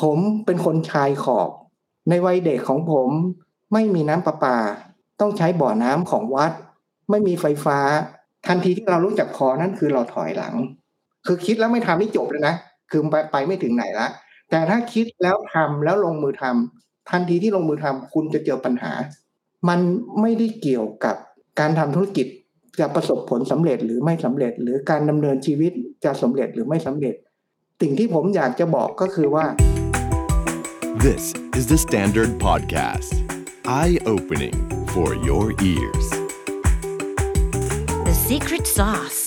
ผมเป็นคนชายขอบ ในวัยเด็กของผมไม่มีน้ำประปา ต้องใช้บ่อน้ำของวัด ไม่มีไฟฟ้า ทันทีที่เรารู้จักพอนั่นคือเราถอยหลัง คือคิดแล้วไม่ทำนี่จบเลยนะ คือไปไปไม่ถึงไหนละ แต่ถ้าคิดแล้วทำแล้วลงมือทำทันทีที่ลงมือทำคุณจะเจอปัญหา มันไม่ได้เกี่ยวกับการทำธุรกิจจะประสบผลสำเร็จหรือไม่สำเร็จ หรือการดำเนินชีวิตจะสำเร็จหรือไม่สำเร็จ สิ่งที่ผมอยากจะบอกก็คือว่า This is the Standard Podcast. Eye-opening for your ears. The secret sauce.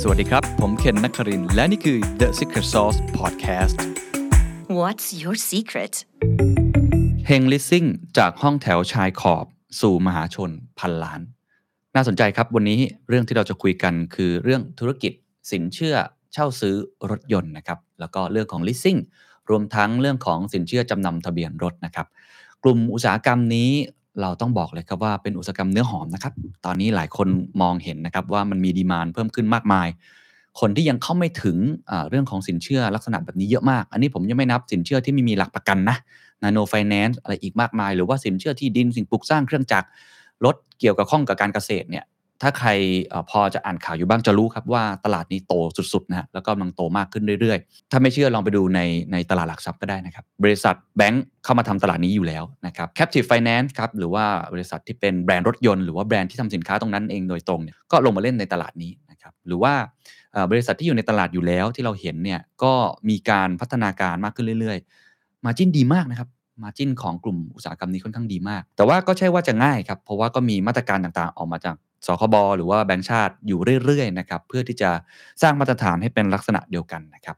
สวัสดีครับ ผมเคนนักครินทร์และนี่คือ The Secret Sauce Podcast What's your secret? เฮงลิสซิ่งจากห้องแถวชายขอบ สู่มหาชนพันล้าน น่าสนใจครับวันนี้เรื่องที่เราจะคุยกันคือเรื่องธุรกิจสินเชื่อเช่าซื้อรถยนต์นะครับ แล้วก็เรื่องของ leasing รวมทั้งเรื่องของสินเชื่อจำนำทะเบียนรถนะครับ กลุ่มอุตสาหกรรมนี้เราต้องบอกเลยครับว่าเป็นอุตสาหกรรมเนื้อหอมนะครับ ตอนนี้หลายคนมองเห็นนะครับว่ามันมีดีมานเพิ่มขึ้นมากมาย คนที่ยังเข้าไม่ถึงเรื่องของสินเชื่อลักษณะแบบนี้เยอะมาก อันนี้ผมยังไม่นับสินเชื่อที่ไม่มีหลักประกันนะนาโนไฟแนนซ์อะไรอีกมากมาย หรือว่าสินเชื่อที่ดินสิ่งปลูกสร้างเครื่องจักรรถเกี่ยวกับข้องกับการเกษตรเนี่ย ถ้าใครอพอจะอ่านข่าวอยู่บ้างจะรู้ครับว่าตลาดนี้โตสุดๆนะฮะแล้วก็กำลังโตมากขึ้นเรื่อยๆ ถ้าไม่เชื่อลองไปดูในในตลาดหลักทรัพย์ก็ได้นะครับ บริษัทแบงค์เข้ามาทำตลาดนี้อยู่แล้วนะครับ Captive Finance ครับหรือว่าบริษัทที่เป็นแบรนด์รถยนต์หรือว่าแบรนด์ที่ทำสินค้าตรงนั้นเองโดยตรงเนี่ยก็ลงมาเล่นในตลาดนี้นะครับหรือว่าบริษัทที่อยู่ในตลาดอยู่แล้วที่เราเห็นเนี่ยก็มีการพัฒนาการมากขึ้นเรื่อยๆ มาจิ้นดีมากนะครับมาจิ้นของกลุ่มอุตสาหกรรมนี้ค่อนข้างดีมาก แต่ว่าก็ใช่ว่าจะง่ายครับ เพราะว่าก็มีมาตรการต่างๆ ออกมาจาก สคบหรือว่าแบงก์ชาติอยู่เรื่อยๆนะครับเพื่อที่จะสร้างมาตรฐานให้เป็นลักษณะเดียวกันนะครับ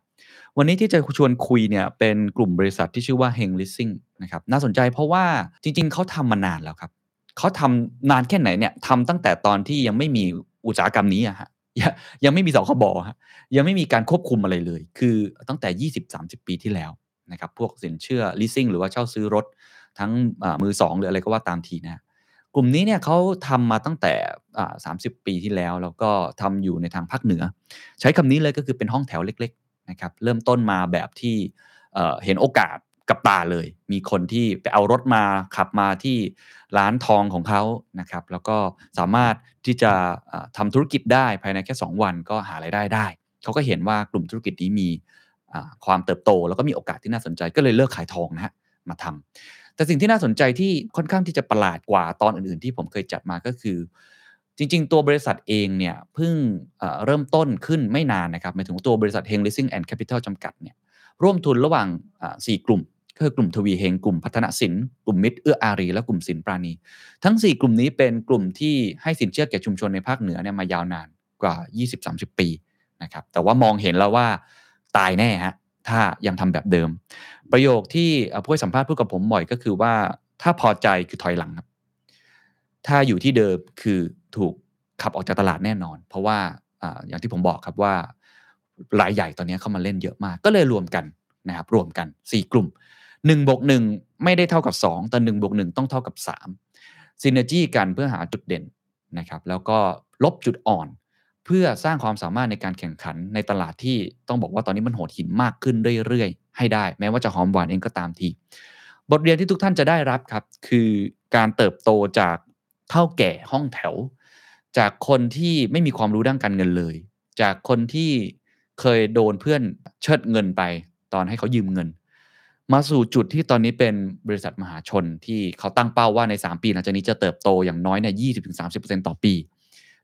วันนี้ที่จะชวนคุยเนี่ยเป็นกลุ่มบริษัทที่ชื่อว่า Heng Leasing นะครับน่าสนใจเพราะว่าจริงๆ เขาทำมานานแล้วครับเขาทำนานแค่ไหนเนี่ยทำตั้งแต่ตอนที่ยังไม่มีอุตสาหกรรมนี้อะฮะยังไม่มีสคบฮะยังไม่มีการควบคุมอะไรเลย คือตั้งแต่ 20-30 ปีที่แล้วนะครับพวกสินเชื่อ leasing หรือว่าเช่าซื้อรถทั้งมือสองหรืออะไรก็ว่าตามทีนะ ลุ่มนี้เนี่ยเขาทำมาตั้งแต่อ่าสาปีที่แล้ว แล้วก็ทำอยู่ในทางภาคเหนือ ใช้คำนี้เลยก็คือเป็นห้องแถวเล็กๆนะครับเริ่มต้นมาแบบที่เห็นโอกาสกับตาเลย มีคนที่ไปเอารถมาขับมาที่ร้านทองของเขานะครับ แล้วก็สามารถที่จะอ่าทำธุรกิจได้ภายในแค่ 2 วันก็หารายได้ได้ เขาก็เห็นว่ากลุ่มธุรกิจนี้มีความเติบโต แล้วก็มีโอกาสที่น่าสนใจก็เลยเลิกขายทองนะฮะมาทำ แต่สิ่งที่น่าสนใจที่ค่อนข้างที่จะประหลาดกว่าตอนอื่นๆ ที่ผมเคยจัดมาก็คือ จริง ๆ ตัวบริษัทเองเนี่ยเพิ่งเเริ่มต้นขึ้นไม่นานนะครับหมายถึงตัวบริษัทเฮง Leasing and Capital จำกัดเนี่ยร่วมทุนระหว่างสี่กลุ่มก็คือกลุ่มทวีเฮงกลุ่มพัฒนสินกลุ่มมิตรเอื้ออารี และกลุ่มสินปราณี ทั้ง 4 กลุ่มนี้เป็นกลุ่มที่ให้สินเชื่อแก่ชุมชนในภาคเหนือเนี่ยมายาวนานกว่า 20-30 ปีนะครับแต่ว่ามองเห็นแล้วว่าตายแน่ฮะถ้ายังทำแบบเดิม ประโยคที่ผู้ให้สัมภาษณ์พูดกับผมบ่อยก็คือว่าถ้าพอใจคือถอยหลังครับ ถ้าอยู่ที่เดิมคือถูกขับออกจากตลาดแน่นอน เพราะว่าออย่างที่ผมบอกครับว่ารายใหญ่ตอนนี้เข้ามาเล่นเยอะมาก ก็เลยรวมกันนะครับรวมกัน 4 กลุ่ม1บวก1ไม่ได้เท่ากับ 2 แต่1บวก1ต้องเท่ากับ3ซินเนจีกันเพื่อหาจุดเด่นนะครับแล้วก็ลบจุดอ่อนเพื่อสร้างความสามารถในการแข่งขันในตลาดที่ต้องบอกว่าตอนนี้มันโหดหินมากขึ้นเรื่อยๆ ให้ได้ แม้ว่าจะหอมหวานเองก็ตามที บทเรียนที่ทุกท่านจะได้รับครับ คือการเติบโตจากเท่าแก่ห้องแถว จากคนที่ไม่มีความรู้ด้านการเงินเลย จากคนที่เคยโดนเพื่อนเชิดเงินไป ตอนให้เขายืมเงิน มาสู่จุดที่ตอนนี้เป็นบริษัทมหาชนที่เขาตั้งเป้าว่าใน 3 ปีหลังจากนี้จะเติบโตอย่างน้อยเนี่ย20-30%ต่อปี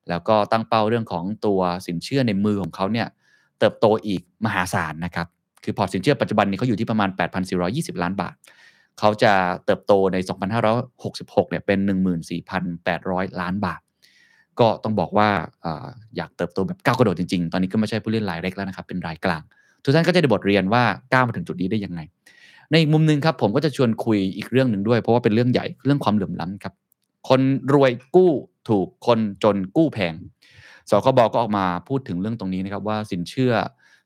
แล้วก็ตั้งเป้าเรื่องของตัวสินเชื่อในมือของเขาเนี่ยเติบโตอีกมหาศาลนะครับ คือพอร์ตสินเชื่อปัจจุบันนี้เขาอยู่ที่ประมาณ 8,420 ล้านบาท เขาจะเติบโตใน 2,566 เนี่ยเป็น 14,800 ล้านบาท ก็ต้องบอกว่าอยากเติบโตแบบก้าวกระโดดจริงๆ ตอนนี้ก็ไม่ใช่ผู้เล่นรายเล็กแล้วนะครับเป็นรายกลาง ทุกท่านก็จะได้บทเรียนว่าก้าวมาถึงจุดนี้ได้ยังไง ในอีกมุมหนึ่งครับผมก็จะชวนคุยอีกเรื่องหนึ่งด้วย เพราะว่าเป็นเรื่องใหญ่เรื่องความเหลื่อมล้ำครับ คนรวยกู้ถูกคนจนกู้แพงสคบก็ออกมาพูดถึงเรื่องตรงนี้นะครับว่าสินเชื่อ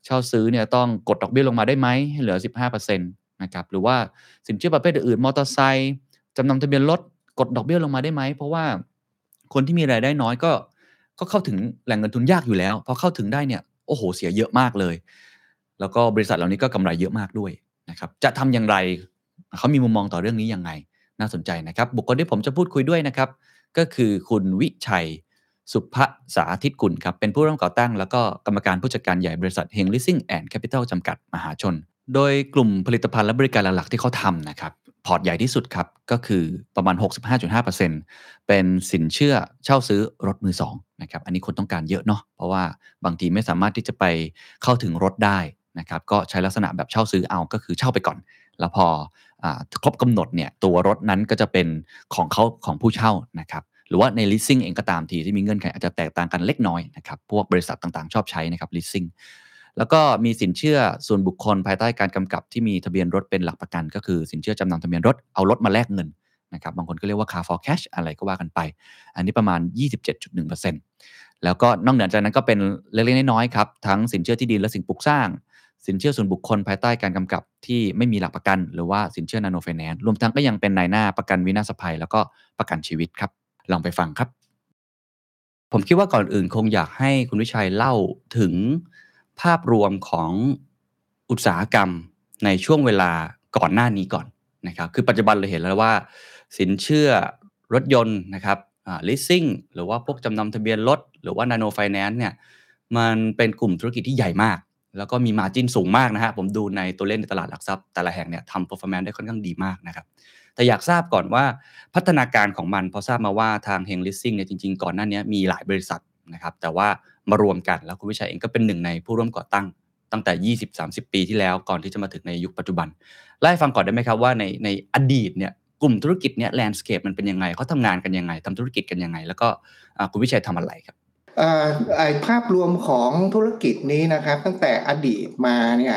เช่าซื้อเนี่ยต้องกดดอกเบี้ยลงมาได้ไหมให้เหลือ 15%นะครับหรือว่าสินเชื่อประเภทอื่นมอเตอร์ไซค์จำนำทะเบียนรถกดดอกเบี้ยลงมาได้ไหม เพราะว่าคนที่มีรายได้น้อยก็ก็เข้าถึงแหล่งเงินทุนยากอยู่แล้วพอเข้าถึงได้เนี่ยโอ้โหเสียเยอะมากเลย แล้วก็บริษัทเหล่านี้ก็กำไรเยอะมากด้วยนะครับจะทำอย่างไรเขามีมุมมองต่อเรื่องนี้ยังไง น่าสนใจนะครับ บุคคลที่ผมจะพูดคุยด้วยนะครับ ก็คือคุณวิชัย สุภสาธิตกุลครับ เป็นผู้ร่วมก่อตั้ง แล้วก็กรรมการผู้จัดการใหญ่บริษัทเฮงลิสซิ่งแอนด์แคปิตอลจำกัดมหาชน โดยกลุ่มผลิตภัณฑ์และบริการหลักๆที่เขาทำนะครับ พอร์ตใหญ่ที่สุดครับ ก็คือประมาณ 65.5%เป็นสินเชื่อเช่าซื้อรถมือสองนะครับ อันนี้คนต้องการเยอะเนาะ เพราะว่าบางทีไม่สามารถที่จะไปเข้าถึงรถได้นะครับ ก็ใช้ลักษณะแบบเช่าซื้อเอา ก็คือเช่าไปก่อน แล้วพอครบกำหนดเนี่ยตัวรถนั้นก็จะเป็นของเขาของผู้เช่านะครับ หรือว่าใน leasing เองก็ตามทีที่มีเงื่อนไขอาจจะแตกต่างกันเล็กน้อยนะครับพวกบริษัทต่างๆ ชอบใช้นะครับ leasing แล้วก็มีสินเชื่อส่วนบุคคลภายใต้การกำกับที่มีทะเบียนรถเป็นหลักประกัน ก็คือสินเชื่อจำนำทะเบียนรถเอารถมาแลกเงินนะครับบางคนก็เรียกว่า car for cash อะไรก็ว่ากันไป อันนี้ประมาณ 27.1%แล้วก็นอกเหนือจากนั้นก็เป็นเล็กๆน้อยๆครับทั้งสินเชื่อที่ดินและสิ่งปลูกสร้าง สินเชื่อส่วนบุคคลภายใต้การกำกับที่ไม่มีหลักประกัน หรือว่าสินเชื่อนาโนไฟแนนซ์รวมทั้งก็ยังเป็นนายหน้าประกันวินาศภัย แล้วก็ประกันชีวิตครับ ลองไปฟังครับ ผมคิดว่าก่อนอื่นคงอยากให้คุณวิชัยเล่าถึงภาพรวมของอุตสาหกรรมในช่วงเวลาก่อนหน้านี้ก่อนนะครับคือปัจจุบันเราเห็นแล้วว่า สินเชื่อรถยนต์นะครับอ่า leasing หรือว่าพวกจำนำทะเบียนรถ หรือว่านาโนไฟแนนซ์เนี่ยมันเป็นกลุ่มธุรกิจที่ใหญ่มาก แล้วก็มีมาจินสูงมากนะฮะผมดูในตัวเลขในตลาดหลักทรัพย์แต่ละแห่งเนี่ยทำ performance ได้ค่อนข้างดีมากนะครับ แต่อยากทราบก่อนว่าพัฒนาการของมันพราะทราบมาว่าทางเฮงลิสซิ่งเนี่ยจริงๆ ก่อนหน้านี้มีหลายบริษัทนะครับแต่ว่ามารวมกันแล้วคุณวิชัยเองก็เป็นหนึ่งในผู้ร่วมก่อตั้งตั้งแต่ 20-30 ปีที่แล้วก่อนที่จะมาถึงในยุคปัจจุบันเล่ฟังก่อนได้ไหมครับว่าในในอดีตเนี่ยกลุ่มธุรกิจเนี่ยแลนด์สเคปมันเป็นยังไงเขาทำงานกันยังไงทำธุรกิจกันยังไง แล้วก็คุณวิชัยทำอะไรครับ ภาพรวมของธุรกิจนี้นะครับ ตั้งแต่อดีตมาเนี่ย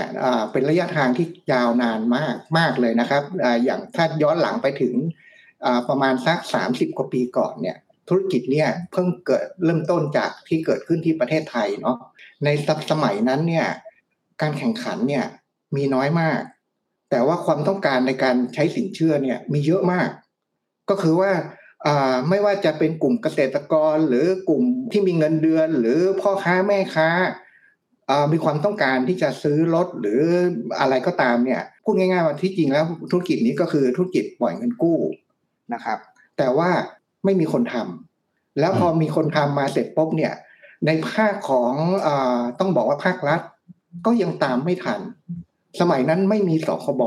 เป็นระยะทางที่ยาวนานมากมากเลยนะครับออย่างถ้าย้อนหลังไปถึงประมาณสัก 30 กว่าปีก่อนเนี่ยธุรกิจเนี่ยเพิ่งเกิดเริ่มต้นจากที่เกิดขึ้นที่ประเทศไทยเนาะในสมัยนั้นเนี่ยการแข่งขันเนี่ยมีน้อยมาก แต่ว่าความต้องการในการใช้สินเชื่อเนี่ยมีเยอะมาก ก็คือว่า ไม่ว่าจะเป็นกลุ่มเกษตรกร หรือกลุ่มที่มีเงินเดือน หรือพ่อค้าแม่ค้าอ่ามีความต้องการที่จะซื้อรถหรืออะไรก็ตามเนี่ยพูดง่ายๆว่าที่จริงแล้วธุรกิจนี้ก็คือธุรกิจปล่อยเงินกู้นะครับ แต่ว่าไม่มีคนทำแล้วพอมีคนทำมาเสร็จปุ๊บเนี่ย ในภาคของอาต้องบอกว่าภาครัฐ ก็ยังตามไม่ทัน สมัยนั้นไม่มีสคบ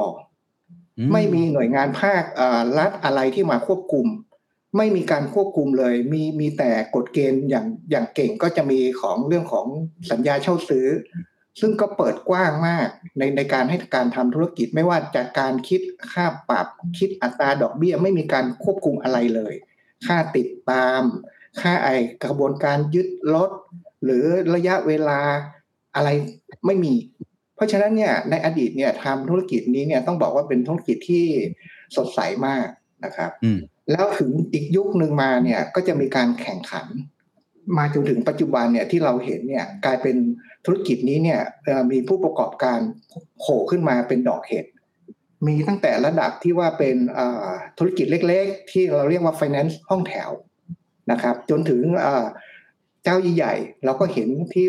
อืไม่มีหน่วยงานภาคเอ่อรัฐอะไรที่มาควบคุม ไม่มีการควบคุมเลย มีมีแต่กฎเกณฑ์อย่างอย่างเก่งก็จะมีของเรื่องของสัญญาเช่าซื้อ ซึ่งก็เปิดกว้างมากในในการให้การทำธุรกิจไม่ว่าจากการคิดค่าปรับคิดอัตราดอกเบี้ยไม่มีการควบคุมอะไรเลย ค่าติดตาม ค่าไอกระบวนการยึดรถหรือระยะเวลาอะไรไม่มี เพราะฉะนั้นเนี่ยในอดีตเนี่ยทำธุรกิจนี้เนี่ยต้องบอกว่าเป็นธุรกิจที่สดใสมากนะครับอื แล้วถึงอีกยุคหนึ่งมาเนี่ยก็จะมีการแข่งขัน มาจนถึงปัจจุบันเนี่ยที่เราเห็นเนี่ยกลายเป็นธุรกิจนี้เนี่ยมีผู้ประกอบการโผล่ขึ้นมาเป็นดอกเห็ดมีตั้งแต่ระดับที่ว่าเป็นธุรกิจเล็กๆ ที่เราเรียกว่า finance ห้องแถวนะครับ จนถึงเอ่อเจ้าใหญ่ๆเราก็เห็นที่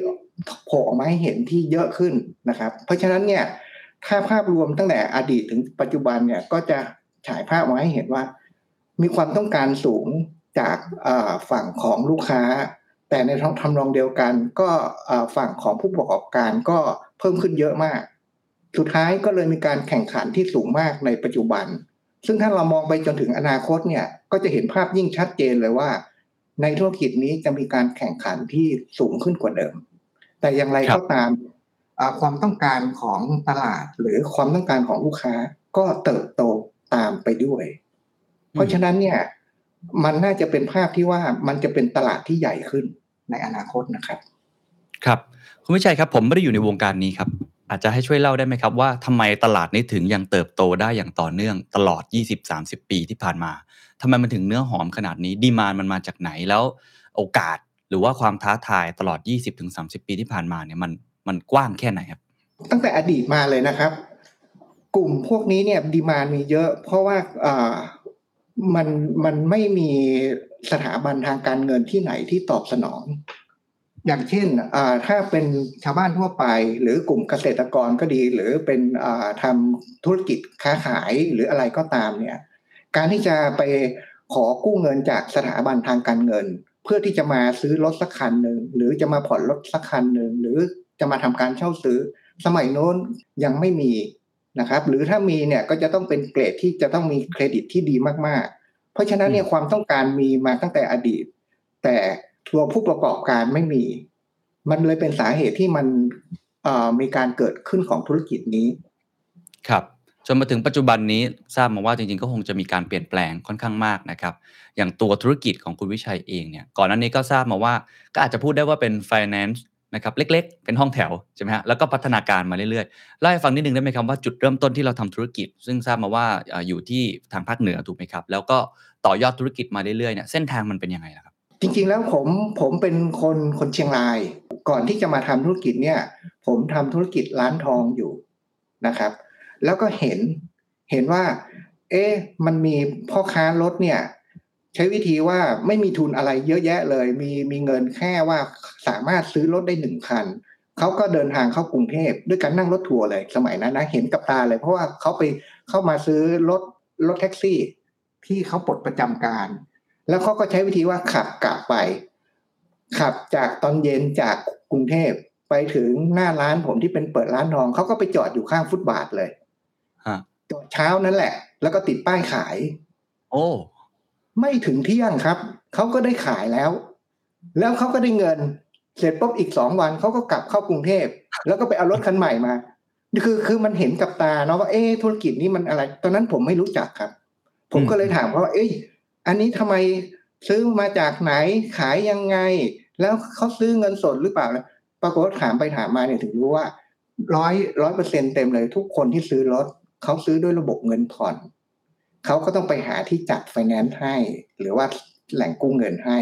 โผล่ออกมาให้เห็นที่เยอะขึ้นนะครับ เพราะฉะนั้นเนี่ยถ้าภาพรวมตั้งแต่อดีตถึงปัจจุบันเนี่ยก็จะฉายภาพมาให้เห็นว่า มีความต้องการสูงจากฝั่งของลูกค้า แต่ในทำนองเดียวกัน ก็ฝั่งของผู้ประกอบการก็เพิ่มขึ้นเยอะมาก สุดท้ายก็เลยมีการแข่งขันที่สูงมากในปัจจุบัน ซึ่งถ้าเรามองไปจนถึงอนาคตเนี่ยก็จะเห็นภาพยิ่งชัดเจนเลยว่า ในธุรกิจนี้จะมีการแข่งขันที่สูงขึ้นกว่าเดิม แต่อย่างไรรก็ตามความต้องการของตลาดหรือความต้องการของลูกค้าก็เติบโตตามไปด้วย เพราะฉะนั้นเนี่ยมันน่าจะเป็นภาพที่ว่ามันจะเป็นตลาดที่ใหญ่ขึ้นในอนาคตนะครับ ครับคุณวิชัยครับ ผมไม่ได้อยู่ในวงการนี้ครับ อาจจะให้ช่วยเล่าได้ไหมครับ ว่าทำไมตลาดนี้ถึงยังเติบโตได้อย่างต่อเนื่องตลอด 20-30 ปีที่ผ่านมาทำไมมันถึงเนื้อหอมขนาดนี้ดีมานมันมาจากไหนแล้ว โอกาสหรือว่าความท้าทายตลอด 20-30 ปีที่ผ่านมาเนี่ยมันมันกว้างแค่ไหนครับ ตั้งแต่อดีตมาเลยนะครับ กลุ่มพวกนี้เนี่ยดีมานมีเยอะ เพราะว่าอ่า มันมันไม่มีสถาบันทางการเงินที่ไหนที่ตอบสนอง อย่างเช่นถ้าเป็นชาวบ้านทั่วไป หรือกลุ่มเกษตรกรก็ดี หรือเป็นทำธุรกิจค้าขายหรืออะไรก็ตามเนี่ย การที่จะไปขอกู้เงินจากสถาบันทางการเงิน เพื่อที่จะมาซื้อรถสักคันหนึ่งหรือจะมาผ่อนรถสักคันหนึ่งหรือจะมาทำการเช่าซื้อ สมัยโน้นยังไม่มี นะครับ หรือถ้ามีเนี่ยก็จะต้องเป็นเกรดที่จะต้องมีเครดิตที่ดีมากๆ เพราะฉะนั้นเนี่ยความต้องการมีมาตั้งแต่อดีต แต่ตัวผู้ประกอบการไม่มี มันเลยเป็นสาเหตุที่มันเอ่อมีการเกิดขึ้นของธุรกิจนี้ ครับจนมาถึงปัจจุบันนี้ทราบมาว่าจริงๆก็คงจะมีการเปลี่ยนแปลงค่อนข้างมากนะครับ อย่างตัวธุรกิจของคุณวิชัยเองเนี่ย ก่อนหน้านี้ก็ทราบมาว่าก็อาจจะพูดได้ว่าเป็น finance นะครับเล็กๆ เป็นห้องแถวใช่ไหมฮะแล้วก็พัฒนาการมาเรื่อยๆเล่าให้ฟังนิดนึงได้ไหมครับว่าจุดเริ่มต้นที่เราทำธุรกิจ ซึ่งทราบมาว่าอยู่ที่ทางภาคเหนือถูกไหมครับ แล้วก็ต่อยอดธุรกิจมาเรื่อยๆเนี่ยเส้นทางมันเป็นยังไงล่ะครับ จริงๆแล้วผมผมเป็นคนคนเชียงราย ก่อนที่จะมาทำธุรกิจเนี่ย ผมทำธุรกิจร้านทองอยู่นะครับ แล้วก็เห็นเห็นว่า เอ๊ะมันมีพ่อค้ารถเนี่ย ใช้วิธีว่าไม่มีทุนอะไรเยอะแยะเลย มีมีเงินแค่ว่าสามารถซื้อรถได้หนึ่งคันเขาก็เดินทางเข้ากรุงเทพด้วยการนั่งรถทัวร์เลย สมัยนั้นนะเห็นกับตาเลย เพราะว่าเขาไปเข้ามาซื้อรถรถแท็กซี่ ที่เขาปลดประจำการ แล้วเขาก็ใช้วิธีว่าขับกลับไป ขับจากตอนเย็นจากกรุงเทพไปถึงหน้าร้านผมที่เป็นเปิดร้านทองเขาก็ไปจอดอยู่ข้างฟุตบาทเลยฮะจอดเช้านั่นแหละ แล้วก็ติดป้ายขาย โอ้ ไม่ถึงเที่ยงครับเขาก็ได้ขายแล้ว แล้วเขาก็ได้เงิน เสร็จปุ๊บอีกสองวันเขาก็กลับเข้ากรุงเทพแล้วก็ไปเอารถคันใหม่มาคือคือมันเห็นกับตาเนาะว่าเอ๊ธุรกิจนี้มันอะไร ตอนนั้นผมไม่รู้จักครับ ผมก็เลยถามเขาว่า เอ้ย อันนี้ทำไมซื้อมาจากไหนขายยังไง แล้วเขาซื้อเงินสดหรือเปล่านะปรากฏถามไปถามมาเนี่ยถึงรู้ว่าร้อยร้อยเปอร์เซ็นเต็มเลย ทุกคนที่ซื้อรถเขาซื้อด้วยระบบเงินผ่อน เขาก็ต้องไปหาที่จัดไฟแนนซ์ให้ หรือว่าแหล่งกู้เงินให้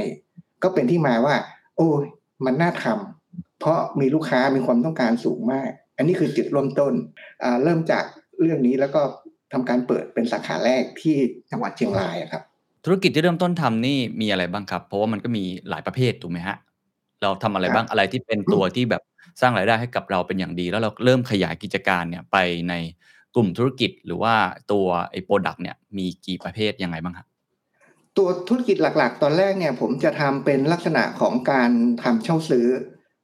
ก็เป็นที่มาว่า โอ้ยมันน่าทำเพราะมีลูกค้ามีความต้องการสูงมาก อันนี้คือจุดเริ่มต้นอ่าเริ่มจากเรื่องนี้แล้วก็ทำการเปิดเป็นสาขาแรกที่จังหวัดเชียงรายครับธุรกิจที่เริ่มต้นทำนี่มีอะไรบ้างครับ เพราะว่ามันก็มีหลายประเภทถูกไหมฮะ เราทำอะไรบ้างอะไรที่เป็นตัวที่แบบสร้างรายได้ให้กับเราเป็นอย่างดี แล้วเราเริ่มขยายกิจการเนี่ยไปใน กลุ่มธุรกิจหรือว่าตัวไอ้โปรดักต์เนี่ยมีกี่ประเภทยังไงบ้างครับตัวธุรกิจหลัก ๆ ตอนแรกเนี่ย ผมจะทำเป็นลักษณะของการทำเช่าซื้อ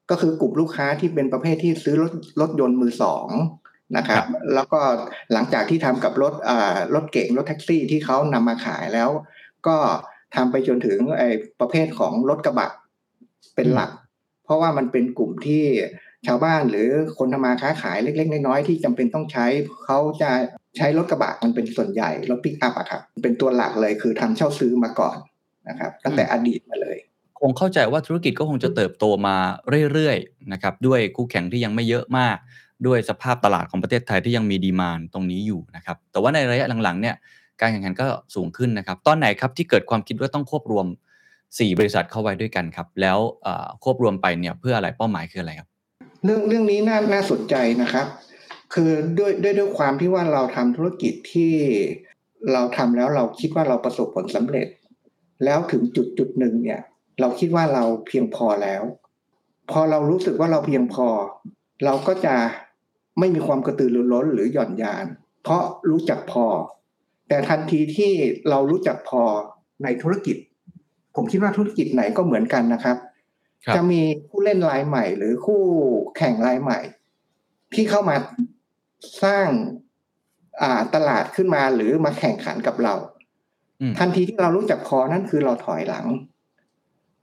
ก็คือกลุ่มลูกค้าที่เป็นประเภทที่ซื้อรถรถยนต์มือสองนะครับครับแล้วก็หลังจากที่ทำกับรถอ่ารถเก๋งรถแท็กซี่ที่เขานำมาขายแล้ว ก็ทำไปจนถึงไอ้ประเภทของรถกระบะเป็นหลัก เพราะว่ามันเป็นกลุ่มที่ ชาวบ้านหรือคนทำมาค้าขายเล็กๆ น้อยๆที่จำเป็นต้องใช้เขาจะใช้รถกระบะมันเป็นส่วนใหญ่รถปิกอัพอะครับเป็นตัวหลักเลยคือทำเช่าซื้อมาก่อนนะครับตั้งแต่อดีตมาเลย คงเข้าใจว่าธุรกิจก็คงจะเติบโตมาเรื่อยๆนะครับด้วยคู่แข่งที่ยังไม่เยอะมาก ด้วยสภาพตลาดของประเทศไทยที่ยังมีดีมานตรงนี้อยู่นะครับแต่ว่าในระยะหลังๆเนี่ยการแข่งขันก็สูงขึ้นนะครับ ตอนไหนครับที่เกิดความคิดว่าต้องควบรวม 4 บริษัทเข้าไว้ด้วยกันครับ แล้วควบรวมไปเนี่ยเพื่ออะไรเป้าหมายคืออะไรครับ เรื่องเรื่องนี้น่าน่าสนใจนะครับ คือด้วยด้วยด้วยความที่ว่าเราทำธุรกิจที่เราทำแล้วเราคิดว่าเราประสบผลสำเร็จ แล้วถึงจุดจุดหนึ่งเนี่ย เราคิดว่าเราเพียงพอแล้ว พอเรารู้สึกว่าเราเพียงพอ เราก็จะไม่มีความกระตือรือร้นหรือหย่อนยาน เพราะรู้จักพอ แต่ทันทีที่เรารู้จักพอในธุรกิจ ผมคิดว่าธุรกิจไหนก็เหมือนกันนะครับ จะมีผู้เล่นรายใหม่ หรือคู่แข่งรายใหม่ ที่เข้ามาสร้างอ่าตลาดขึ้นมาหรือมาแข่งขันกับเราอืมทันทีที่เรารู้จักพอนั่นคือเราถอยหลัง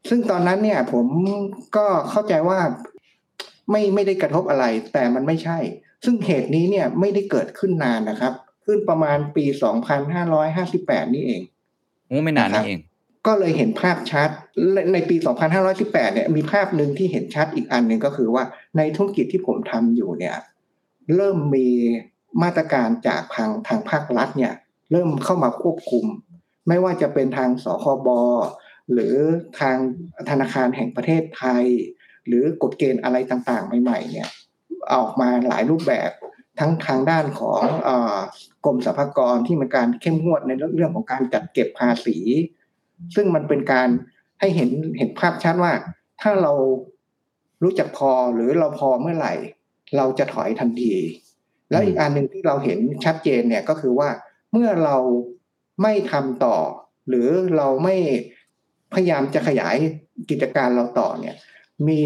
ซึ่งตอนนั้นเนี่ย ผมก็เข้าใจว่าไม่ไม่ได้กระทบอะไร แต่มันไม่ใช่ ซึ่งเหตุนี้เนี่ยไม่ได้เกิดขึ้นนานนะครับ ขึ้นประมาณปี 2558 นี่เองโอ้ไม่นานนะครับนี่เอง ก็เลยเห็นภาพชัดในปี 2518 เนี่ยมีภาพหนึ่งที่เห็นชัดอีกอันหนึ่งก็คือว่าในธุรกิจที่ผมทำอยู่เนี่ยเริ่มมีมาตรการจากทางทางภาครัฐเนี่ยเริ่มเข้ามาควบคุม ไม่ว่าจะเป็นทางสคบหรือทางธนาคารแห่งประเทศไทย หรือกฎเกณฑ์อะไรต่างๆ ใหม่ๆเนี่ยออกมาหลายรูปแบบทั้งทางด้านของอกรมสรรพากรที่มีการเข้มงวดในเรื่องของการจัดเก็บภาษี ซึ่งมันเป็นการให้เห็นเห็นภาพชัดว่า ถ้าเรารู้จักพอหรือเราพอเมื่อไหร่ เราจะถอยทันที แล้วอีกอันหนึ่งที่เราเห็นชัดเจนเนี่ยก็คือว่าเมื่อเราไม่ทำต่อ หรือเราไม่พยายามจะขยายกิจการเราต่อเนี่ย มี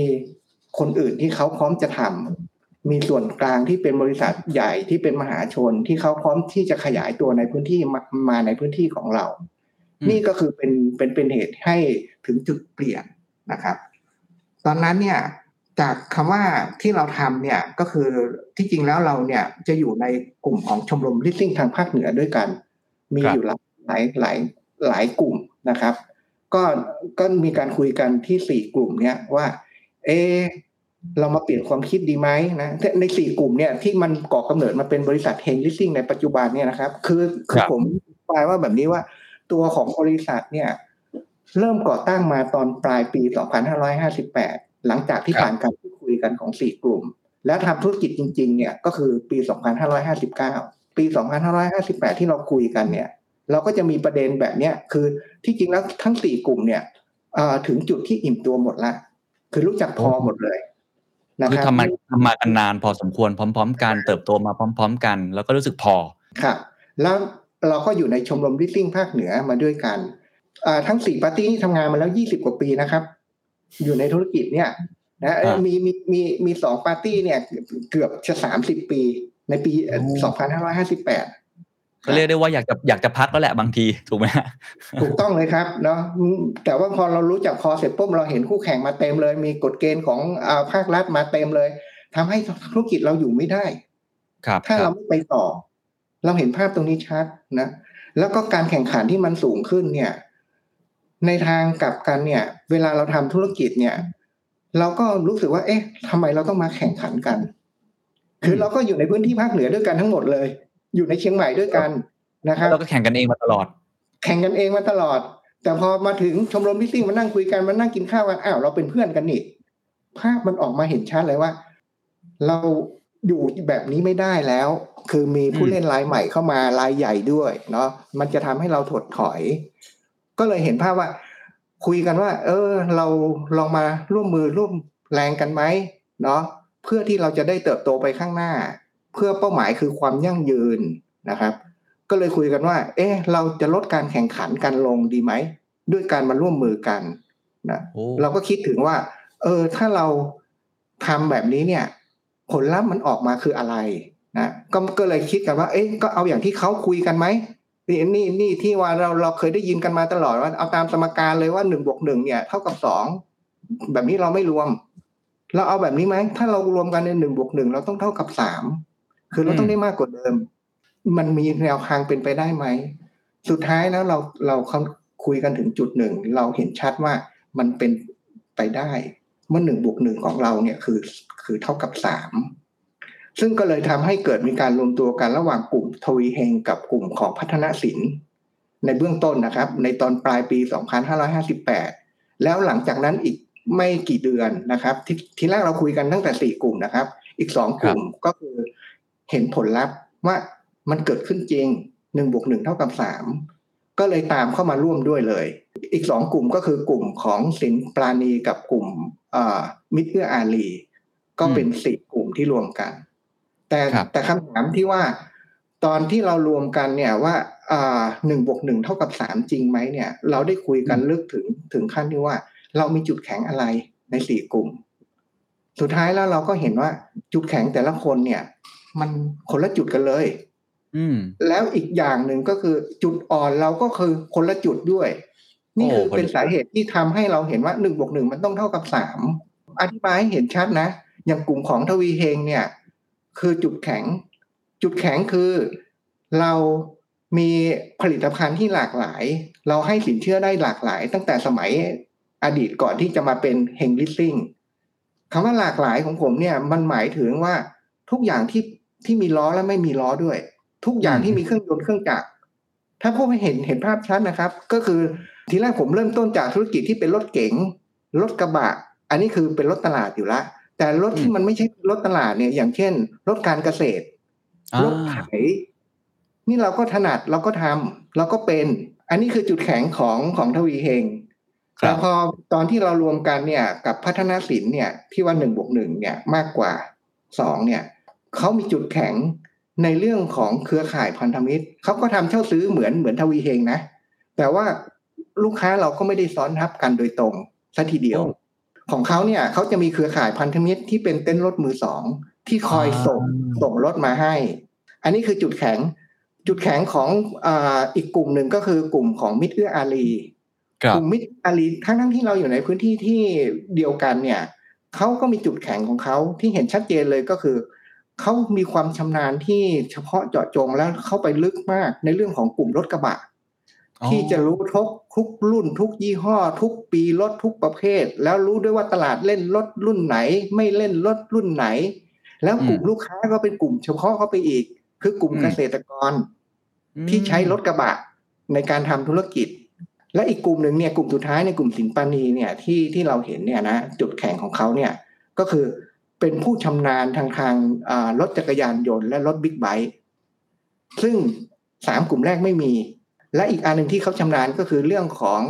คนอื่นที่เขาพร้อมจะทำมีส่วนกลางที่เป็นบริษัทใหญ่ที่เป็นมหาชนที่เขาพร้อมที่จะขยายตัวในพื้นที่มามาในพื้นที่ของเรา นี่ก็คือเป็นเป็นเป็นเหตุให้ถึงจุดเปลี่ยนนะครับ ตอนนั้นเนี่ยจากคำว่าที่เราทำเนี่ยก็คือที่จริงแล้วเราเนี่ยจะอยู่ในกลุ่มของชมรมลิสซิ่งทางภาคเหนือด้วยกัน มีครับอยู่หลายหลายหลายหลายกลุ่มนะครับ ก็ก็มีการคุยกันที่สี่กลุ่มเนี่ยว่า เอะเรามาเปลี่ยนความคิดดีไหมนะในสี่กลุ่มเนี่ยที่มันก่อกำเนิดมาเป็นบริษัทเฮงลิสซิ่งในปัจจุบันเนี่ยนะครับ คือคืคอรับผมแปลว่าแบบนี้ว่า ตัวของบริษัทเนี่ย เริ่มก่อตั้งมาตอนปลายปี 2558 หลังจากที่ผ่านการพูดคุยกันของสี่กลุ่ม แล้วทำธุรกิจจริง ๆ เนี่ยก็คือปี 2559 ปี 2558 ที่เราคุยกันเนี่ย เราก็จะมีประเด็นแบบเนี้ยคือที่จริงแล้วทั้งสี่กลุ่มเนี่ยเอ่อถึงจุดที่อิ่มตัวหมดละ คือรู้จักพอหมดเลยนะคือครับทำมาทำมากันนานพอสมควรพร้อม ๆ กันเติบโตมาพร้อม ๆ กัน แล้วก็รู้สึกพอครับแล้ว เราก็อยู่ในชมรมลิสซิ่งภาคเหนือมาด้วยกันอ่าทั้งสี่ปาร์ตี้นี่ทำงานมาแล้วยี่สิบกว่าปีนะครับ อยู่ในธุรกิจเนี่ยนะอ่ามีมีมีมีมีสองปาร์ตี้เนี่ยเกือบจะสามสิบปี ในปีสองพันห้าร้อยห้าสิบแปดก็เรียกได้ว่าอยากจะอยากจะพักแล้วแหละบางทีถูกไหมฮะถูกต้องเลยครับเนาะอืมแต่ว่าพอเรารู้จักพอเสร็จปุ๊บเราเห็นคู่แข่งมาเต็มเลย มีกฎเกณฑ์ของอาภาครัฐมาเต็มเลยทำให้ธุรกิจเราอยู่ไม่ได้ครับถ้าคเรารับไม่ไปต่อ เราเห็นภาพตรงนี้ชัดนะ แล้วก็การแข่งขันที่มันสูงขึ้นเนี่ย ในทางกลับกันเนี่ย เวลาเราทำธุรกิจเนี่ย เราก็รู้สึกว่า เอ๊ะทำไมเราต้องมาแข่งขันกัน คือเราก็อยู่ในพื้นที่ภาคเหนือด้วยกันทั้งหมดเลย อยู่ในเชียงใหม่ด้วยกันนะครับเราก็แข่งกันเองมาตลอด แข่งกันเองมาตลอด แต่พอมาถึงชมรมพิซซิ่งมานั่งคุยกันมานั่งกินข้าวกันอ้าวเราเป็นเพื่อนกันนี่ภาพมันออกมาเห็นชัดเลยว่า เรา อยู่แบบนี้ไม่ได้แล้ว คือมีผู้อืมเล่นรายใหม่เข้ามารายใหญ่ด้วยเนาะมันจะทำให้เราถดถอย ก็เลยเห็นภาพว่า คุยกันว่า เออ เราลองมาร่วมมือร่วมแรงกันไหมเนาะเพื่อที่เราจะได้เติบโตไปข้างหน้า เพื่อเป้าหมายคือความยั่งยืนนะครับ ก็เลยคุยกันว่า เอ๊ะ เราจะลดการแข่งขันกันลงดีไหมด้วยการมาร่วมมือกันนะโอ้เราก็คิดถึงว่า เออ ถ้าเราทำแบบนี้เนี่ย ผลลัพธ์มันออกมาคืออะไรนะก็ก็เลยคิดกันว่า เอ๊ะก็เอาอย่างที่เขาคุยกันไหมนี่นี่นี่ที่ว่าเราเราเคยได้ยินกันมาตลอดว่าเอาตามสมการเลยว่าหนึ่งบวกหนึ่งเนี่ยเท่ากับสองแบบนี้เราไม่รวม เราเอาแบบนี้ไหมถ้าเรารวมกันในหนึ่งบวกหนึ่งเราต้องเท่ากับสามคือเราต้องได้มากกว่าเดิม มันมีแนวทางเป็นไปได้ไหมสุดท้ายแล้วเราเราคุยกันถึงจุดหนึ่งเราเห็นชัดว่ามันเป็นไปได้ เมื่อหนึ่งบวกหนึ่งของเราเนี่ยคือคือเท่ากับสามซึ่งก็เลยทำให้เกิดมีการรวมตัวกันระหว่างกลุ่มทวีเฮงกับกลุ่มของพัฒนศิลป์ ในเบื้องต้นนะครับ ในตอนปลายปี 2558 แล้วหลังจากนั้นอีกไม่กี่เดือนนะครับที่ทีแรกเราคุยกันตั้งแต่สี่กลุ่มนะครับ อีกสองกลุ่มก็คือเห็นผลลัพธ์ว่ามันเกิดขึ้นจริงหนึ่งบวกหนึ่งเท่ากับสามก็เลยตามเข้ามาร่วมด้วยเลย อีกสองกลุ่มก็คือกลุ่มของสินปราณีกับกลุ่มเอ่อมิตรเอื้ออารีก็เป็นสี่กลุ่มที่รวมกัน แต่ครับแต่คำถามที่ว่า ตอนที่เรารวมกันเนี่ยว่าหนึ่งบวกหนึ่งเท่ากับสามจริงไหมเนี่ย เราได้คุยกันลึกถึงถึงขั้นที่ว่า เรามีจุดแข็งอะไรในสี่กลุ่ม สุดท้ายแล้วเราก็เห็นว่าจุดแข็งแต่ละคนเนี่ย มันคนละจุดกันเลย อืมแล้วอีกอย่างหนึ่งก็คือจุดอ่อนเราก็คือคนละจุดด้วย นี่คือโอ้เป็นสาเหตุที่ทำให้เราเห็นว่าหนึ่งบวกหนึ่งมันต้องเท่ากับสามอธิบายให้เห็นชัดนะ อย่างกลุ่มของทวีเฮงเนี่ย คือจุดแข็ง จุดแข็งคือเรามีผลิตภัณฑ์ที่หลากหลาย เราให้สินเชื่อได้หลากหลาย ตั้งแต่สมัยอดีตก่อนที่จะมาเป็นเฮงลิสซิ่งคำว่าหลากหลายของผมเนี่ย มันหมายถึงว่าทุกอย่างที่ที่มีล้อและไม่มีล้อด้วย ทุกอย่างที่มีเครื่องยนต์เครื่องจักรถ้าพวกไม่เห็นเห็นภาพชัดนะครับ ก็คือ ทีแรกผมเริ่มต้นจากธุรกิจที่เป็นรถเก๋งรถกระบะ อันนี้คือเป็นรถตลาดอยู่ละแต่รถที่มันไม่ใช่รถตลาดเนี่ย อย่างเช่น รถการเกษตรอ่ารถไถนี่เราก็ถนัดเราก็ทำเราก็เป็น อันนี้คือจุดแข็งของของทวีเฮงครัแต่บพอตอนที่เรารวมกันเนี่ย กับพัฒนาศิลป์เนี่ยที่ว่าหนึ่งบวกหนึ่งเนี่ยมากกว่าสองเนี่ยเขามีจุดแข็งในเรื่องของเครือข่ายพันธมิตรเขาก็ทำเช่าซื้อเหมือนเหมือนทวีเฮงนะแต่ว่า ลูกค้าเราก็ไม่ได้ซ้อนทับกันโดยตรงสัทีเดียวโอ้ของเขาเนี่ยเขาจะมีเครือข่ายพันธมิตรที่เป็นเต็นท์รถมือสองที่คอยส่งอ่าส่งรถมาให้ อันนี้คือจุดแข็ง จุดแข็งของอาอีกกลุ่มหนึ่งก็คือกลุ่มของมิตรเอื้ออารีครับกลุ่มมิตรอารีทั้งทั้งที่เราอยู่ในพื้นที่ที่เดียวกันเนี่ยเขาก็มีจุดแข็งของเขาที่เห็นชัดเจนเลยก็คือเขามีความชำนาญที่เฉพาะเจาะจงแล้วเข้าไปลึกมากในเรื่องของกลุ่มรถกระบะอ๋อ ที่จะรู้ทุกทุกรุ่นทุกยี่ห้อ ทุกปีรถทุกประเภท แล้วรู้ด้วยว่าตลาดเล่นรถรุ่นไหน ไม่เล่นรถรุ่นไหน แล้วกลุ่มลูกค้าก็เป็นกลุ่มเฉพาะเข้าไปอีก คือกลุ่มเกษตรกร ที่ใช้รถกระบะในการทำธุรกิจ และอีกกลุ่มหนึ่งเนี่ยกลุ่มสุดท้ายในกลุ่มสินปานีเนี่ยที่ที่เราเห็นเนี่ยนะจุดแข็งของเขาเนี่ยก็คือเป็นผู้ชำนาญทางทางอ่ารถจักรยานยนต์และรถบิ๊กไบค์ซึ่งสามกลุ่มแรกไม่มี และอีกอันหนึ่งที่เขาชำนาญก็คือเรื่องของ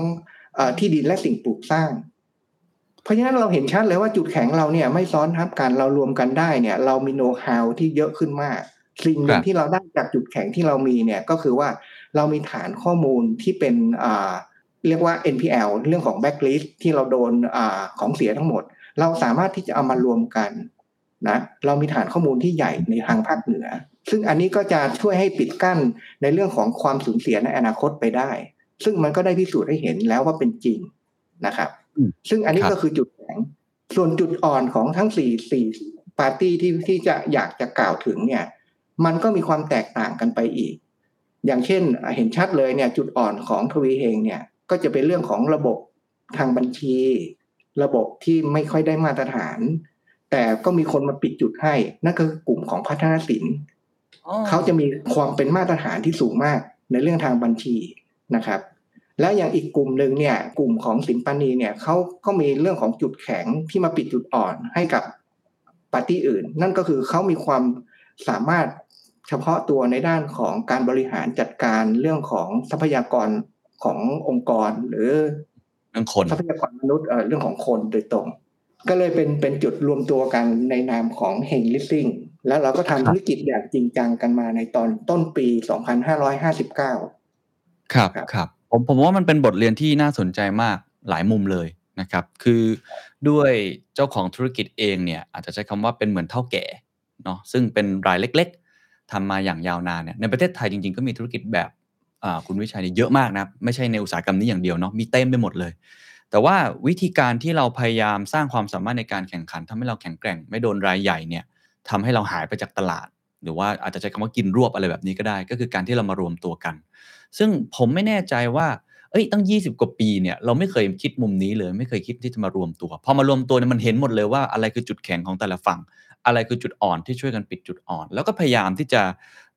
อที่ดินและสิ่งปลูกสร้าง เพราะฉะนั้นเราเห็นชัดเลยว่าจุดแข็งเราเนี่ยไม่ซ้อนทับกันเรารวมกันได้เนี่ย เรามีโน้ตฮาวที่เยอะขึ้นมาก สิ่งหนึ่งที่เราได้จากจุดแข็งที่เรามีเนี่ยก็คือว่าเรามีฐานข้อมูลที่เป็นเรียกว่า NPL เรื่องของ backlist ที่เราโดนอของเสียทั้งหมด เราสามารถที่จะเอามารวมกันนะเรามีฐานข้อมูลที่ใหญ่ในทางภาคเหนือ ซึ่งอันนี้ก็จะช่วยให้ปิดกั้นในเรื่องของความสูญเสียในอนาคตไปได้ ซึ่งมันก็ได้พิสูจน์ให้เห็นแล้วว่าเป็นจริงนะครับ ซึ่งอันนี้ก็คือจุดแข็ง ส่วนจุดอ่อนของทั้งสี่สี่ปาร์ตี้ที่ที่จะอยากจะกล่าวถึงเนี่ย มันก็มีความแตกต่างกันไปอีก อย่างเช่นเห็นชัดเลยเนี่ย จุดอ่อนของทวีเฮงเนี่ย ก็จะเป็นเรื่องของระบบทางบัญชี ระบบที่ไม่ค่อยได้มาตรฐาน แต่ก็มีคนมาปิดจุดให้ นั่นก็คือกลุ่มของพัฒนศิลป์ เขาจะมีความเป็นมาตรฐานที่สูงมากในเรื่องทางบัญชีนะครับ แล้วอย่างอีกกลุ่มหนึ่งเนี่ยกลุ่มของสินปานีเนี่ยเขาก็มีเรื่องของจุดแข็งที่มาปิดจุดอ่อนให้กับปาร์ตี้อื่น นั่นก็คือเขามีความสามารถเฉพาะตัวในด้านของการบริหารจัดการเรื่องของทรัพยากรขององค์กรหรือเรื่องคนทรัพยากรมนุษย์เอ่อเรื่องของคนโดยตรง ก็เลยเป็นเป็นจุดรวมตัวกันในนามของเฮงลิสซิ่ง แล้วเราก็ทำธุรกิจอย่างจริงจังกันมาในตอนต้นปี 2559ครับครับครับผมผมว่ามันเป็นบทเรียนที่น่าสนใจมากหลายมุมเลยนะครับ คือด้วยเจ้าของธุรกิจเองเนี่ยอาจจะใช้คำว่าเป็นเหมือนเท่าแก่เนาะซึ่งเป็นรายเล็ก ๆทำมาอย่างยาวนานเนี่ยในประเทศไทยจริง ๆ ก็มีธุรกิจแบบอ่าคุณวิชัยเนี่ยเยอะมากนะครับไม่ใช่ในอุตสาหกรรมนี้อย่างเดียวเนาะมีเต็มไปหมดเลย แต่ว่าวิธีการที่เราพยายามสร้างความสามารถในการแข่งขันทำให้เราแข็งแกร่งไม่โดนรายใหญ่เนี่ย ทำให้เราหายไปจากตลาด หรือว่าอาจจะใช้คำว่ากินรวบอะไรแบบนี้ก็ได้ ก็คือการที่เรามารวมตัวกัน ซึ่งผมไม่แน่ใจว่าเอ้ยตั้ง 20 กว่าปีเนี่ยเราไม่เคยคิดมุมนี้เลย ไม่เคยคิดที่จะมารวมตัว พอมารวมตัวเนี่ยมันเห็นหมดเลยว่าอะไรคือจุดแข็งของแต่ละฝั่ง อะไรคือจุดอ่อนที่ช่วยกันปิดจุดอ่อน แล้วก็พยายามที่จะ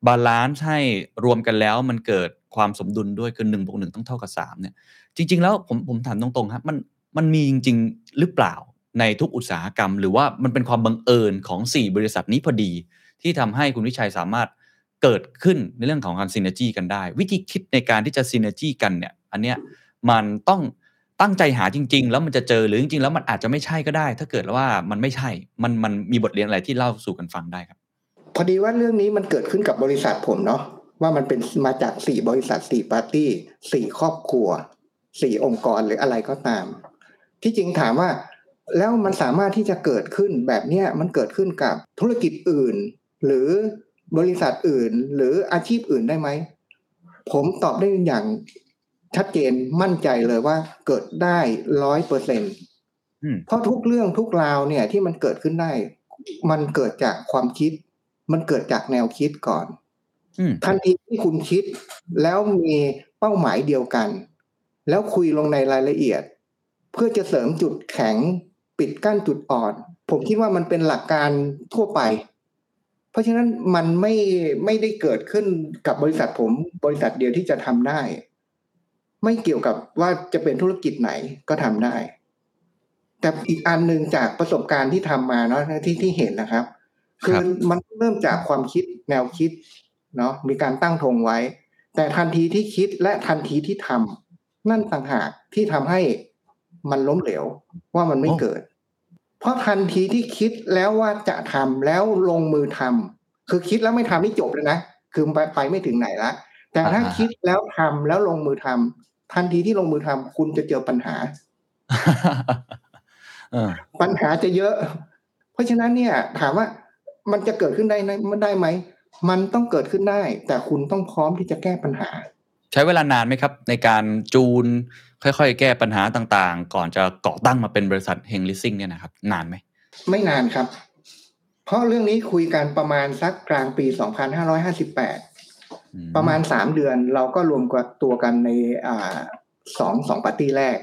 balance ให้รวมกันแล้วมันเกิดความสมดุลด้วยคือ1บวก1ต้องเท่ากับ3เนี่ยจริง ๆ แล้วผมผมถามตรงๆครับมันมันมีจริง ๆ หรือเปล่า ในทุกอุตสาหกรรม หรือว่ามันเป็นความบังเอิญของ 4 บริษัทนี้พอดี ที่ทำให้คุณวิชัยสามารถเกิดขึ้นในเรื่องของการซีเนจีกันได้ วิธีคิดในการที่จะซีเนจีกันเนี่ยอันเนี้ยมันต้องตั้งใจหาจริง ๆ แล้วมันจะเจอหรือจริงๆ แล้วมันอาจจะไม่ใช่ก็ได้ ถ้าเกิดว่ามันไม่ใช่มันมันมีบทเรียนอะไรที่เล่าสู่กันฟังได้ครับ พอดีว่าเรื่องนี้มันเกิดขึ้นกับบริษัทผมเนาะว่ามันเป็นมาจากสี่บริษัทสี่ปาร์ตี้สี่ครอบครัวสี่องค์กรหรืออะไรก็ตาม ที่จริงถามว่า แล้วมันสามารถที่จะเกิดขึ้นแบบเนี้ยมันเกิดขึ้นกับธุรกิจอื่น หรือบริษัทอื่น หรืออาชีพอื่นได้ไหม ผมตอบได้อย่างชัดเจนมั่นใจเลยว่าเกิดได้ร้อยเปอร์เซ็นต์อืมเพราะทุกเรื่องทุกราวเนี่ยที่มันเกิดขึ้นได้ มันเกิดจากความคิด มันเกิดจากแนวคิดก่อนอืมทันทีที่คุณคิด แล้วมีเป้าหมายเดียวกัน แล้วคุยลงในรายละเอียด เพื่อจะเสริมจุดแข็ง ปิดกั้นจุดอ่อน ผมคิดว่ามันเป็นหลักการทั่วไป เพราะฉะนั้นมันไม่ไม่ได้เกิดขึ้นกับบริษัทผมบริษัทเดียวที่จะทำได้ ไม่เกี่ยวกับว่าจะเป็นธุรกิจไหนก็ทำได้ แต่อีกอันหนึ่งจากประสบการณ์ที่ทำมาเนาะที่ที่เห็นนะครับคือครับมันเริ่มจากความคิดแนวคิดเนาะมีการตั้งธงไว้ แต่ทันทีที่คิดและทันทีที่ทำนั่นต่างหากที่ทำให้ มันล้มเหลวว่ามันไม่โอ้เกิด เพราะทันทีที่คิดแล้วว่าจะทำแล้วลงมือทำคือคิดแล้วไม่ทำนี่จบเลยนะคือไปไปไม่ถึงไหนละแต่ถ้าคิดแล้วทำแล้วลงมือทำทันทีที่ลงมือทำคุณจะเจอปัญหาเออปัญหาจะเยอะ เพราะฉะนั้นเนี่ย ถามว่ามันจะเกิดขึ้นได้ไหมมันได้ไหม มันต้องเกิดขึ้นได้ แต่คุณต้องพร้อมที่จะแก้ปัญหา ใช้เวลานานไหมครับ ในการจูนค่อยๆ แก้ปัญหาต่างๆ ก่อนจะก่อตั้งมาเป็นบริษัทเฮงลิสซิ่งเนี่ยนะครับ นานไหม ไม่นานครับ เพราะเรื่องนี้คุยกันประมาณสักกลางปี 2558อืประมาณสามเดือนเราก็รวมกับตัวกันในอ่าสองสองปาร์ตี้แรก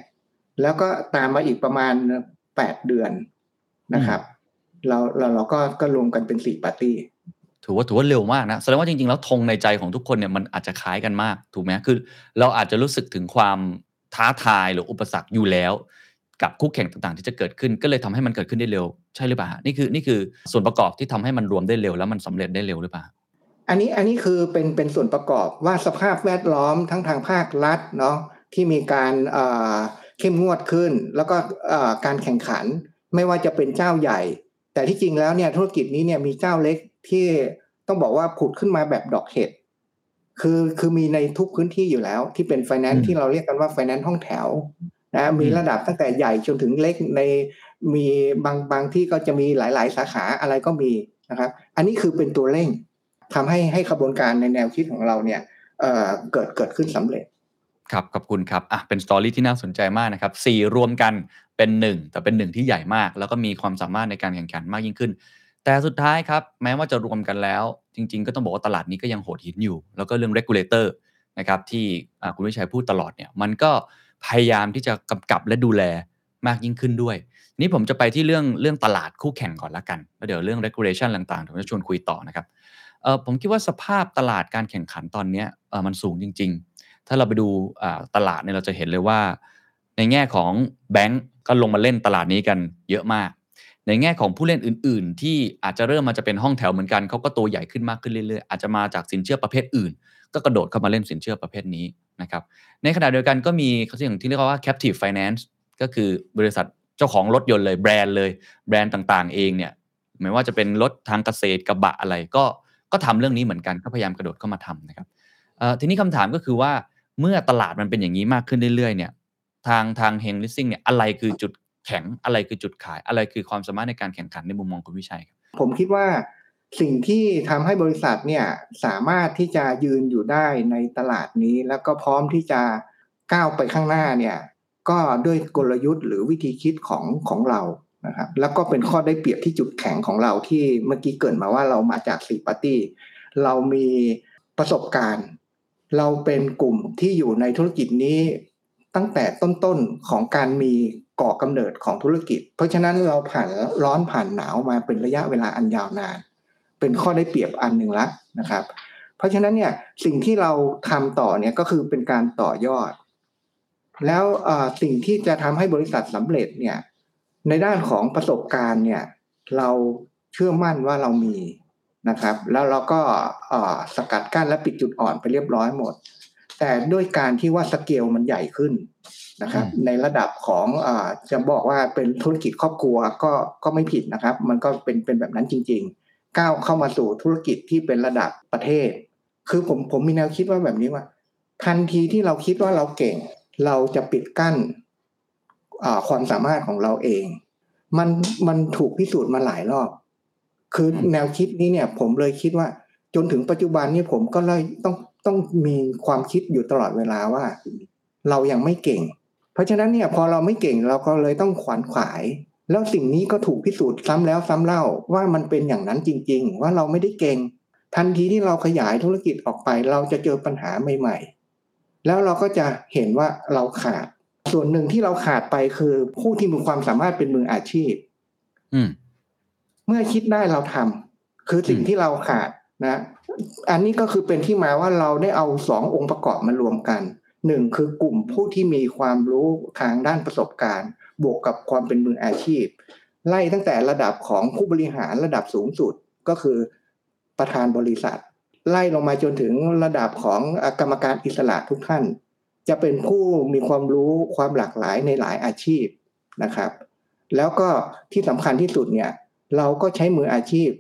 แล้วก็ตามมาอีกประมาณแปดเดือนนะครับ เราเราเราก็ก็รวมกันเป็นสี่ปาร์ตี้ ถือว่าถือว่าเร็วมากนะแสดงว่าจริงๆ แล้วธงในใจของทุกคนเนี่ยมันอาจจะคล้ายกันมากถูกไหมคือ เราอาจจะรู้สึกถึงความท้าทายหรืออุปสรรคอยู่แล้ว กับคู่แข่งต่างๆ ที่จะเกิดขึ้น ก็เลยทำให้มันเกิดขึ้นได้เร็ว ใช่หรือเปล่านี่คือนี่คือส่วนประกอบที่ทำให้มันรวมได้เร็ว แล้วมันสำเร็จได้เร็วหรือเปล่าอันนี้อันนี้คือเป็นเป็นส่วนประกอบว่าสภาพแวดล้อมทั้งทางภาครัฐเนาะที่มีการเข้มงวดขึ้น แล้วก็การแข่งขันไม่ว่าจะเป็นเจ้าใหญ่ แต่ที่จริงแล้วเนี่ยธุรกิจนี้เนี่ยมีเจ้าเล็กที่ ต้องบอกว่าผุดขึ้นมาแบบดอกเห็ดคือคือมีในทุกพื้นที่อยู่แล้ว ที่เป็นไฟแนนอืซ์มที่เราเรียกกันว่าไฟแนนซ์ห้องแถวนะมีอืมระดับตั้งแต่ใหญ่จนถึงเล็กในมีบางบางที่ก็จะมีหลาย ๆ สาขาอะไรก็มีนะครับ อันนี้คือเป็นตัวเร่งทำให้ให้ขบวนการในแนวคิดของเราเนี่ยเอ่อเกิดเกิดขึ้นสำเร็จครับขอบคุณครับอะเป็นสตอรี่ที่น่าสนใจมากนะครับสี่รวมกันเป็นหนึ่งแต่เป็นหนึ่งที่ใหญ่มาก แล้วก็มีความสามารถในการแข่งขันมากยิ่งขึ้น แต่สุดท้ายครับ แม้ว่าจะรวมกันแล้ว จริง ๆ ก็ต้องบอกว่าตลาดนี้ก็ยังโหดหินอยู่ แล้วก็เรื่อง regulator นะครับที่คุณวิชัยพูดตลอดเนี่ยมันก็พยายามที่จะกำกับและดูแลมากยิ่งขึ้นด้วย นี่ผมจะไปที่เรื่องเรื่องตลาดคู่แข่งก่อนละกัน แล้วเดี๋ยวเรื่อง regulation ต่างๆผมจะชวนคุยต่อนะครับผมคิดว่าสภาพตลาดการแข่งขันตอนนี้มันสูงจริง ๆ ถ้าเราไปดูตลาดเนี่ยเราจะเห็นเลยว่า ในแง่ของแบงก์ก็ลงมาเล่นตลาดนี้กันเยอะมาก ในแง่ของผู้เล่นอื่น ๆ ที่อาจจะเริ่มมาจะเป็นห้องแถวเหมือนกันเขาก็ตัวใหญ่ขึ้นมากขึ้นเรื่อยๆอาจจะมาจากสินเชื่อประเภทอื่น ก็กระโดดเข้ามาเล่นสินเชื่อประเภทนี้นะครับในขณะเดียวกันก็มีสิ่งที่เรียกว่า captive finance ก็คือบริษัทเจ้าของรถยนต์เลยแบรนด์เลยแบรนด์ต่างๆ เองเนี่ยไม่ว่าจะเป็นรถทางเกษตรกระบะอะไรก็ก็ทำเรื่องนี้เหมือนกันก็พยายามกระโดดเข้ามาทำนะครับทีนี้คำถามก็คือว่าเมื่อตลาดมันเป็นอย่างนี้มากขึ้นเรื่อยๆเนี่ยทางทางเฮงลิสซิ่งเนี่ยอะไรคือจุด แข็งอะไรคือจุดขาย อะไรคือความสามารถในการแข่งขันในมุมมองคุณวิชัยครับผมคิดว่าสิ่งที่ทำให้บริษัทเนี่ยสามารถที่จะยืนอยู่ได้ในตลาดนี้ แล้วก็พร้อมที่จะก้าวไปข้างหน้าเนี่ยก็ด้วยกลยุทธ์หรือวิธีคิดของของเรานะครับแล้วก็เป็นข้อได้เปรียบที่จุดแข็งของเราที่เมื่อกี้เกรินมาว่าเรามาจากสี่ปาร์ตี้เรามีประสบการณ์ เราเป็นกลุ่มที่อยู่ในธุรกิจนี้ตั้งแต่ต้นๆของการมี ก่อกำเนิดของธุรกิจ เพราะฉะนั้นเราผ่านร้อนผ่านหนาวมาเป็นระยะเวลาอันยาวนาน เป็นข้อได้เปรียบอันหนึ่งละนะครับ เพราะฉะนั้นเนี่ยสิ่งที่เราทำต่อเนี่ยก็คือเป็นการต่อยอด แล้วสิ่งที่จะทำให้บริษัทสำเร็จเนี่ยในด้านของประสบการณ์เนี่ยเราเชื่อมั่นว่าเรามีนะครับ แล้วเราก็สกัดกั้นและปิดจุดอ่อนไปเรียบร้อยหมด แต่ด้วยการที่ว่าสเกลมันใหญ่ขึ้น นะครับอืมในระดับของอาจะบอกว่าเป็นธุรกิจครอบครัวก็ก็ไม่ผิดนะครับ มันก็เป็นเป็นแบบนั้นจริง ๆ ก้าวเข้ามาสู่ธุรกิจที่เป็นระดับประเทศ คือผมผมมีแนวคิดว่าแบบนี้ว่า ทันทีที่เราคิดว่าเราเก่ง เราจะปิดกั้นอ่าความสามารถของเราเอง มันมันถูกพิสูจน์มาหลายรอบ คือแนวคิดนี้เนี่ย ผมเลยคิดว่า จนถึงปัจจุบันนี้ผมก็เลยต้องต้องมีความคิดอยู่ตลอดเวลาว่า เรายังไม่เก่งเพ ราะฉะนั้นเนี่ยพอเราไม่เก่งเราก็เลยต้องขวนขวาย แล้วสิ่งนี้ก็ถูกพิสูจน์ซ้ำแล้วซ้ำเล่าว่ามันเป็นอย่างนั้นจริง ๆ ว่าเราไม่ได้เก่ง ทันทีที่เราขยายธุรกิจออกไป เราจะเจอปัญหาใหม่ ๆ แล้วเราก็จะเห็นว่าเราขาด ส่วนหนึ่งที่เราขาดไปคือผู้ที่มีความสามารถเป็นมืออาชีพ อืมเมื่อคิดได้เราทำคือสิ่งอืมที่เราขาดนะ อันนี้ก็คือเป็นที่มาว่าเราได้เอาสององค์ประกอบมารวมกัน หนึ่งคือกลุ่มผู้ที่มีความรู้ทางด้านประสบการณ์ บวกกับความเป็นมืออาชีพ ไล่ตั้งแต่ระดับของผู้บริหารระดับสูงสุดก็คือประธานบริษัท ไล่ลงมาจนถึงระดับของกรรมการอิสระทุกท่านจจะเป็นผู้มีความรู้ความหลากหลายในหลายอาชีพนะครับ แล้วก็ที่สำคัญที่สุดเนี่ยเราก็ใช้มืออาชีพ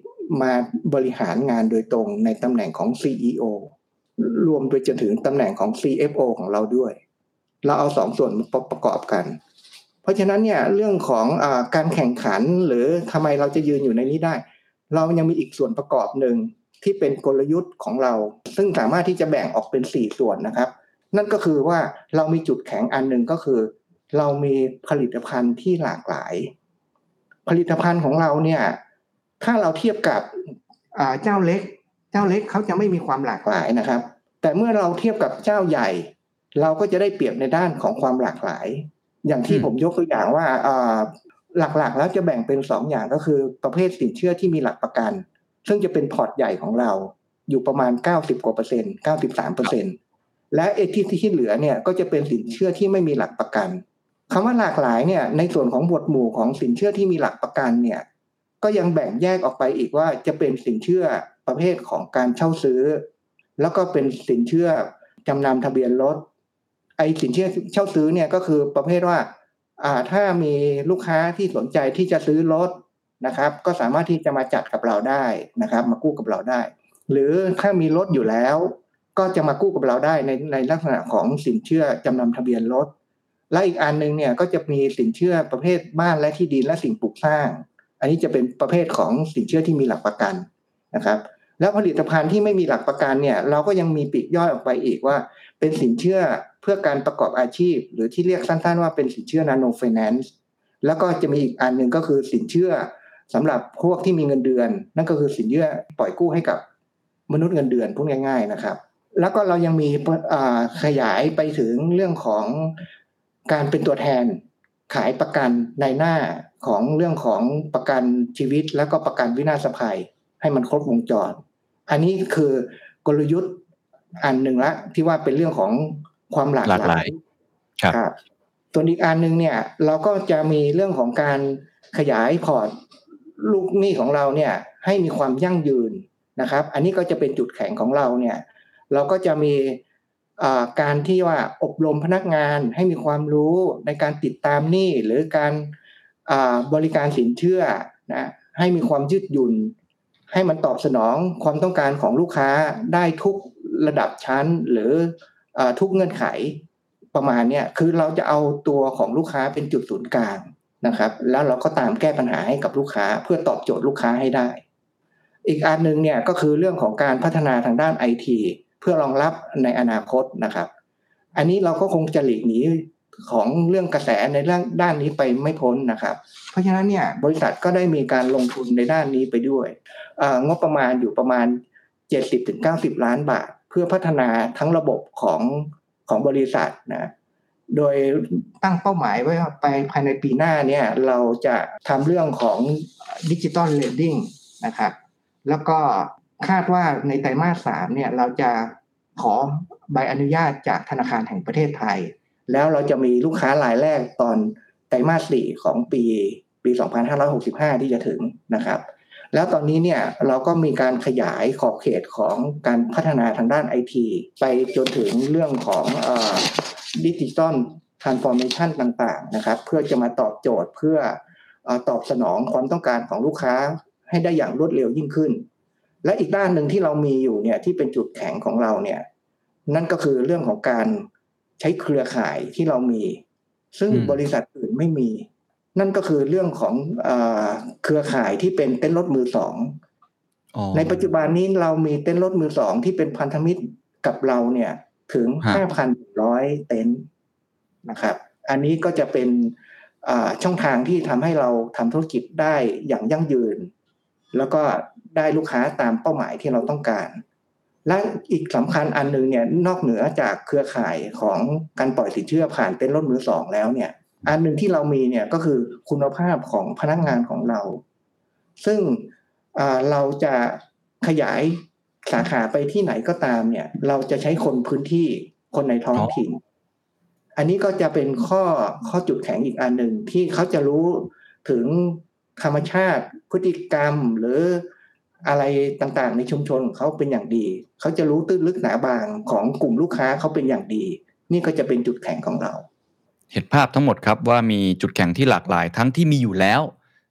มาบริหารงานโดยตรงในตำแหน่งของ CEO รวมไปจนถึงตำแหน่งของ CFO ของเราด้วย เราเอาสองส่วนประกอบกัน เพราะฉะนั้นเนี่ยเรื่องของอการแข่งขันหรือทำไมเราจะยืนอยู่ในนี้ได้ เรายังมีอีกส่วนประกอบหนึ่งที่เป็นกลยุทธ์ของเรา ซึ่งสามารถที่จะแบ่งออกเป็นสี่ส่วนนะครับ นั่นก็คือว่าเรามีจุดแข็งอันหนึ่งก็คือ เรามีผลิตภัณฑ์ที่หลากหลาย ผลิตภัณฑ์ของเราเนี่ยถ้าเราเทียบกับเจ้าเล็ก เจ้าเล็กเขาจะไม่มีความหลากหลายนะครับ แต่เมื่อเราเทียบกับเจ้าใหญ่ เราก็จะได้เปรียบในด้านของความหลากหลาย อย่างที่ผมยกตัวอย่างว่าหลักๆ แล้วจะแบ่งเป็นสองอย่างก็คือประเภทสินเชื่อที่มีหลักประกัน ซึ่งจะเป็นพอร์ตใหญ่ของเราอยู่ประมาณ 90กว่าเปอร์เซ็นต์93เปอร์เซ็นต์และเอที่ที่เหลือเนี่ยก็จะเป็นสินเชื่อที่ไม่มีหลักประกันคำว่าหลากหลายเนี่ยในส่วนของหมวดหมู่ของสินเชื่อที่มีหลักประกันเนี่ยก็ยังแบ่งแยกออกไปอีกว่าจะเป็นสินเชื่อ ประเภทของการเช่าซื้อ แล้วก็เป็นสินเชื่อจำนำทะเบียนรถ ไอ้สินเชื่อเช่าซื้อเนี่ยก็คือประเภทว่าอ่าถ้ามีลูกค้าที่สนใจที่จะซื้อรถนะครับ ก็สามารถที่จะมาจัดกับเราได้นะครับ มากู้กับเราได้ หรือถ้ามีรถอยู่แล้ว ก็จะมากู้กับเราได้ในในลักษณะของสินเชื่อจำนำทะเบียนรถและอีกอันหนึ่งเนี่ยก็จะมีสินเชื่อประเภทบ้านและที่ดินและสิ่งปลูกสร้าง อันนี้จะเป็นประเภทของสินเชื่อที่มีหลักประกันนะครับ แล้วผลิตภัณฑ์ที่ไม่มีหลักประกันเนี่ยเราก็ยังมีปีกย่อยออกไปอีกว่า เป็นสินเชื่อเพื่อการประกอบอาชีพ หรือที่เรียกสั้นๆ ว่าเป็นสินเชื่อนาโนไฟแนนซ์แล้วก็จะมีอีกอันหนึ่งก็คือสินเชื่อสำหรับพวกที่มีเงินเดือน นั่นก็คือสินเชื่อปล่อยกู้ให้กับมนุษย์เงินเดือนพูดง่าย ๆนะครับ แล้วก็เรายังมีขยายไปถึงเรื่องของการเป็นตัวแทนขายประกันในหน้าของเรื่องของประกันชีวิต แล้วก็ประกันวินาศภัย ให้มันครบวงจร อันนี้คือกลยุทธ์อันหนึ่งละ ที่ว่าเป็นเรื่องของความหลากหลายครับส่วนอีกอันหนึ่งเนี่ย เราก็จะมีเรื่องของการขยายพอร์ตลูกหนี้ของเราเนี่ยให้มีความยั่งยืนนะครับ อันนี้ก็จะเป็นจุดแข็งของเราเนี่ย เราก็จะมีการที่ว่าอบรมพนักงานให้มีความรู้ในการติดตามหนี้หรือการบริการสินเชื่อนะให้มีความยืดหยุ่น ให้มันตอบสนองความต้องการของลูกค้าได้ทุกระดับชั้นหรืออทุกเงื่อนไขประมาณเนี้ยคือเราจะเอาตัวของลูกค้าเป็นจุดศูนย์กลางนะครับ แล้วเราก็ตามแก้ปัญหาให้กับลูกค้าเพื่อตอบโจทย์ลูกค้าให้ได้ อีกอันหนึ่งเนี่ยก็คือเรื่องของการพัฒนาทางด้านไอทีเพื่อรองรับในอนาคตนะครับ อันนี้เราก็คงจะหลีกหนี ของเรื่องกระแสในเรื่องด้านนี้ไปไม่พ้นนะครับ เพราะฉะนั้นเนี่ยบริษัทก็ได้มีการลงทุนในด้านนี้ไปด้วยงบประมาณอยู่ประมาณ 70-90 ล้านบาท เพื่อพัฒนาทั้งระบบของของบริษัทนะโดยตั้งเป้าหมายไว้ว่าไปภายในปีหน้าเนี่ยเราจะทำเรื่องของ digital lending นะครับแล้วก็คาดว่าในไตรมาสสามเนี่ยเราจะขอใบอนุญาตจากธนาคารแห่งประเทศไทย แล้วเราจะมีลูกค้ารายแรกตอนไตรมาสสี่ของปีปี 2565 ที่จะถึงนะครับ แล้วตอนนี้เนี่ยเราก็มีการขยายขอบเขตของการพัฒนาทางด้านไอทีไปจนถึงเรื่องของดิจิตอลทรานส์ฟอร์เมชันต่างๆนะครับ เพื่อจะมาตอบโจทย์เพื่ออตอบสนองความต้องการของลูกค้าให้ได้อย่างรวดเร็วยิ่งขึ้น และอีกด้านหนึ่งที่เรามีอยู่เนี่ยที่เป็นจุดแข็งของเราเนี่ยนั่นก็คือเรื่องของการ ใช้เครือข่ายที่เรามี ซึ่งบริษัทอื่นไม่มี นั่นก็คือเรื่องของเอเครือข่ายที่เป็นเต้นรถมือสองในปัจจุบันนี้เรามีเต้นรถมือสองที่เป็นพันธมิตรกับเราเนี่ยถึงห้าพันร้อยเต็นท์นะครับ อันนี้ก็จะเป็นช่องทางที่ทำให้เราทำธุรกิจได้อย่างยั่งยืน แล้วก็ได้ลูกค้าตามเป้าหมายที่เราต้องการ และอีกสำคัญอันนึงเนี่ยนอกเหนือจากเครือข่ายของการปล่อยสินเชื่อผ่านเต็นท์รถมือสองแล้วเนี่ย อันหนึ่งที่เรามีเนี่ยก็คือคุณภาพของพนักงานของเรา ซึ่งเราจะขยายสาขาไปที่ไหนก็ตามเนี่ย เราจะใช้คนพื้นที่คนในท้องถิ่น อันนี้ก็จะเป็นข้อข้อจุดแข็งอีกอันหนึ่งที่เขาจะรู้ถึงธรรมชาติพฤติกรรมหรือ อะไรต่างๆ ในชุมชนของเขาเป็นอย่างดี เขาจะรู้ตื้นลึกหนาบางของกลุ่มลูกค้าเขาเป็นอย่างดี นี่ก็จะเป็นจุดแข็งของเรา เห็นภาพทั้งหมดครับว่ามีจุดแข็งที่หลากหลาย ทั้งที่มีอยู่แล้ว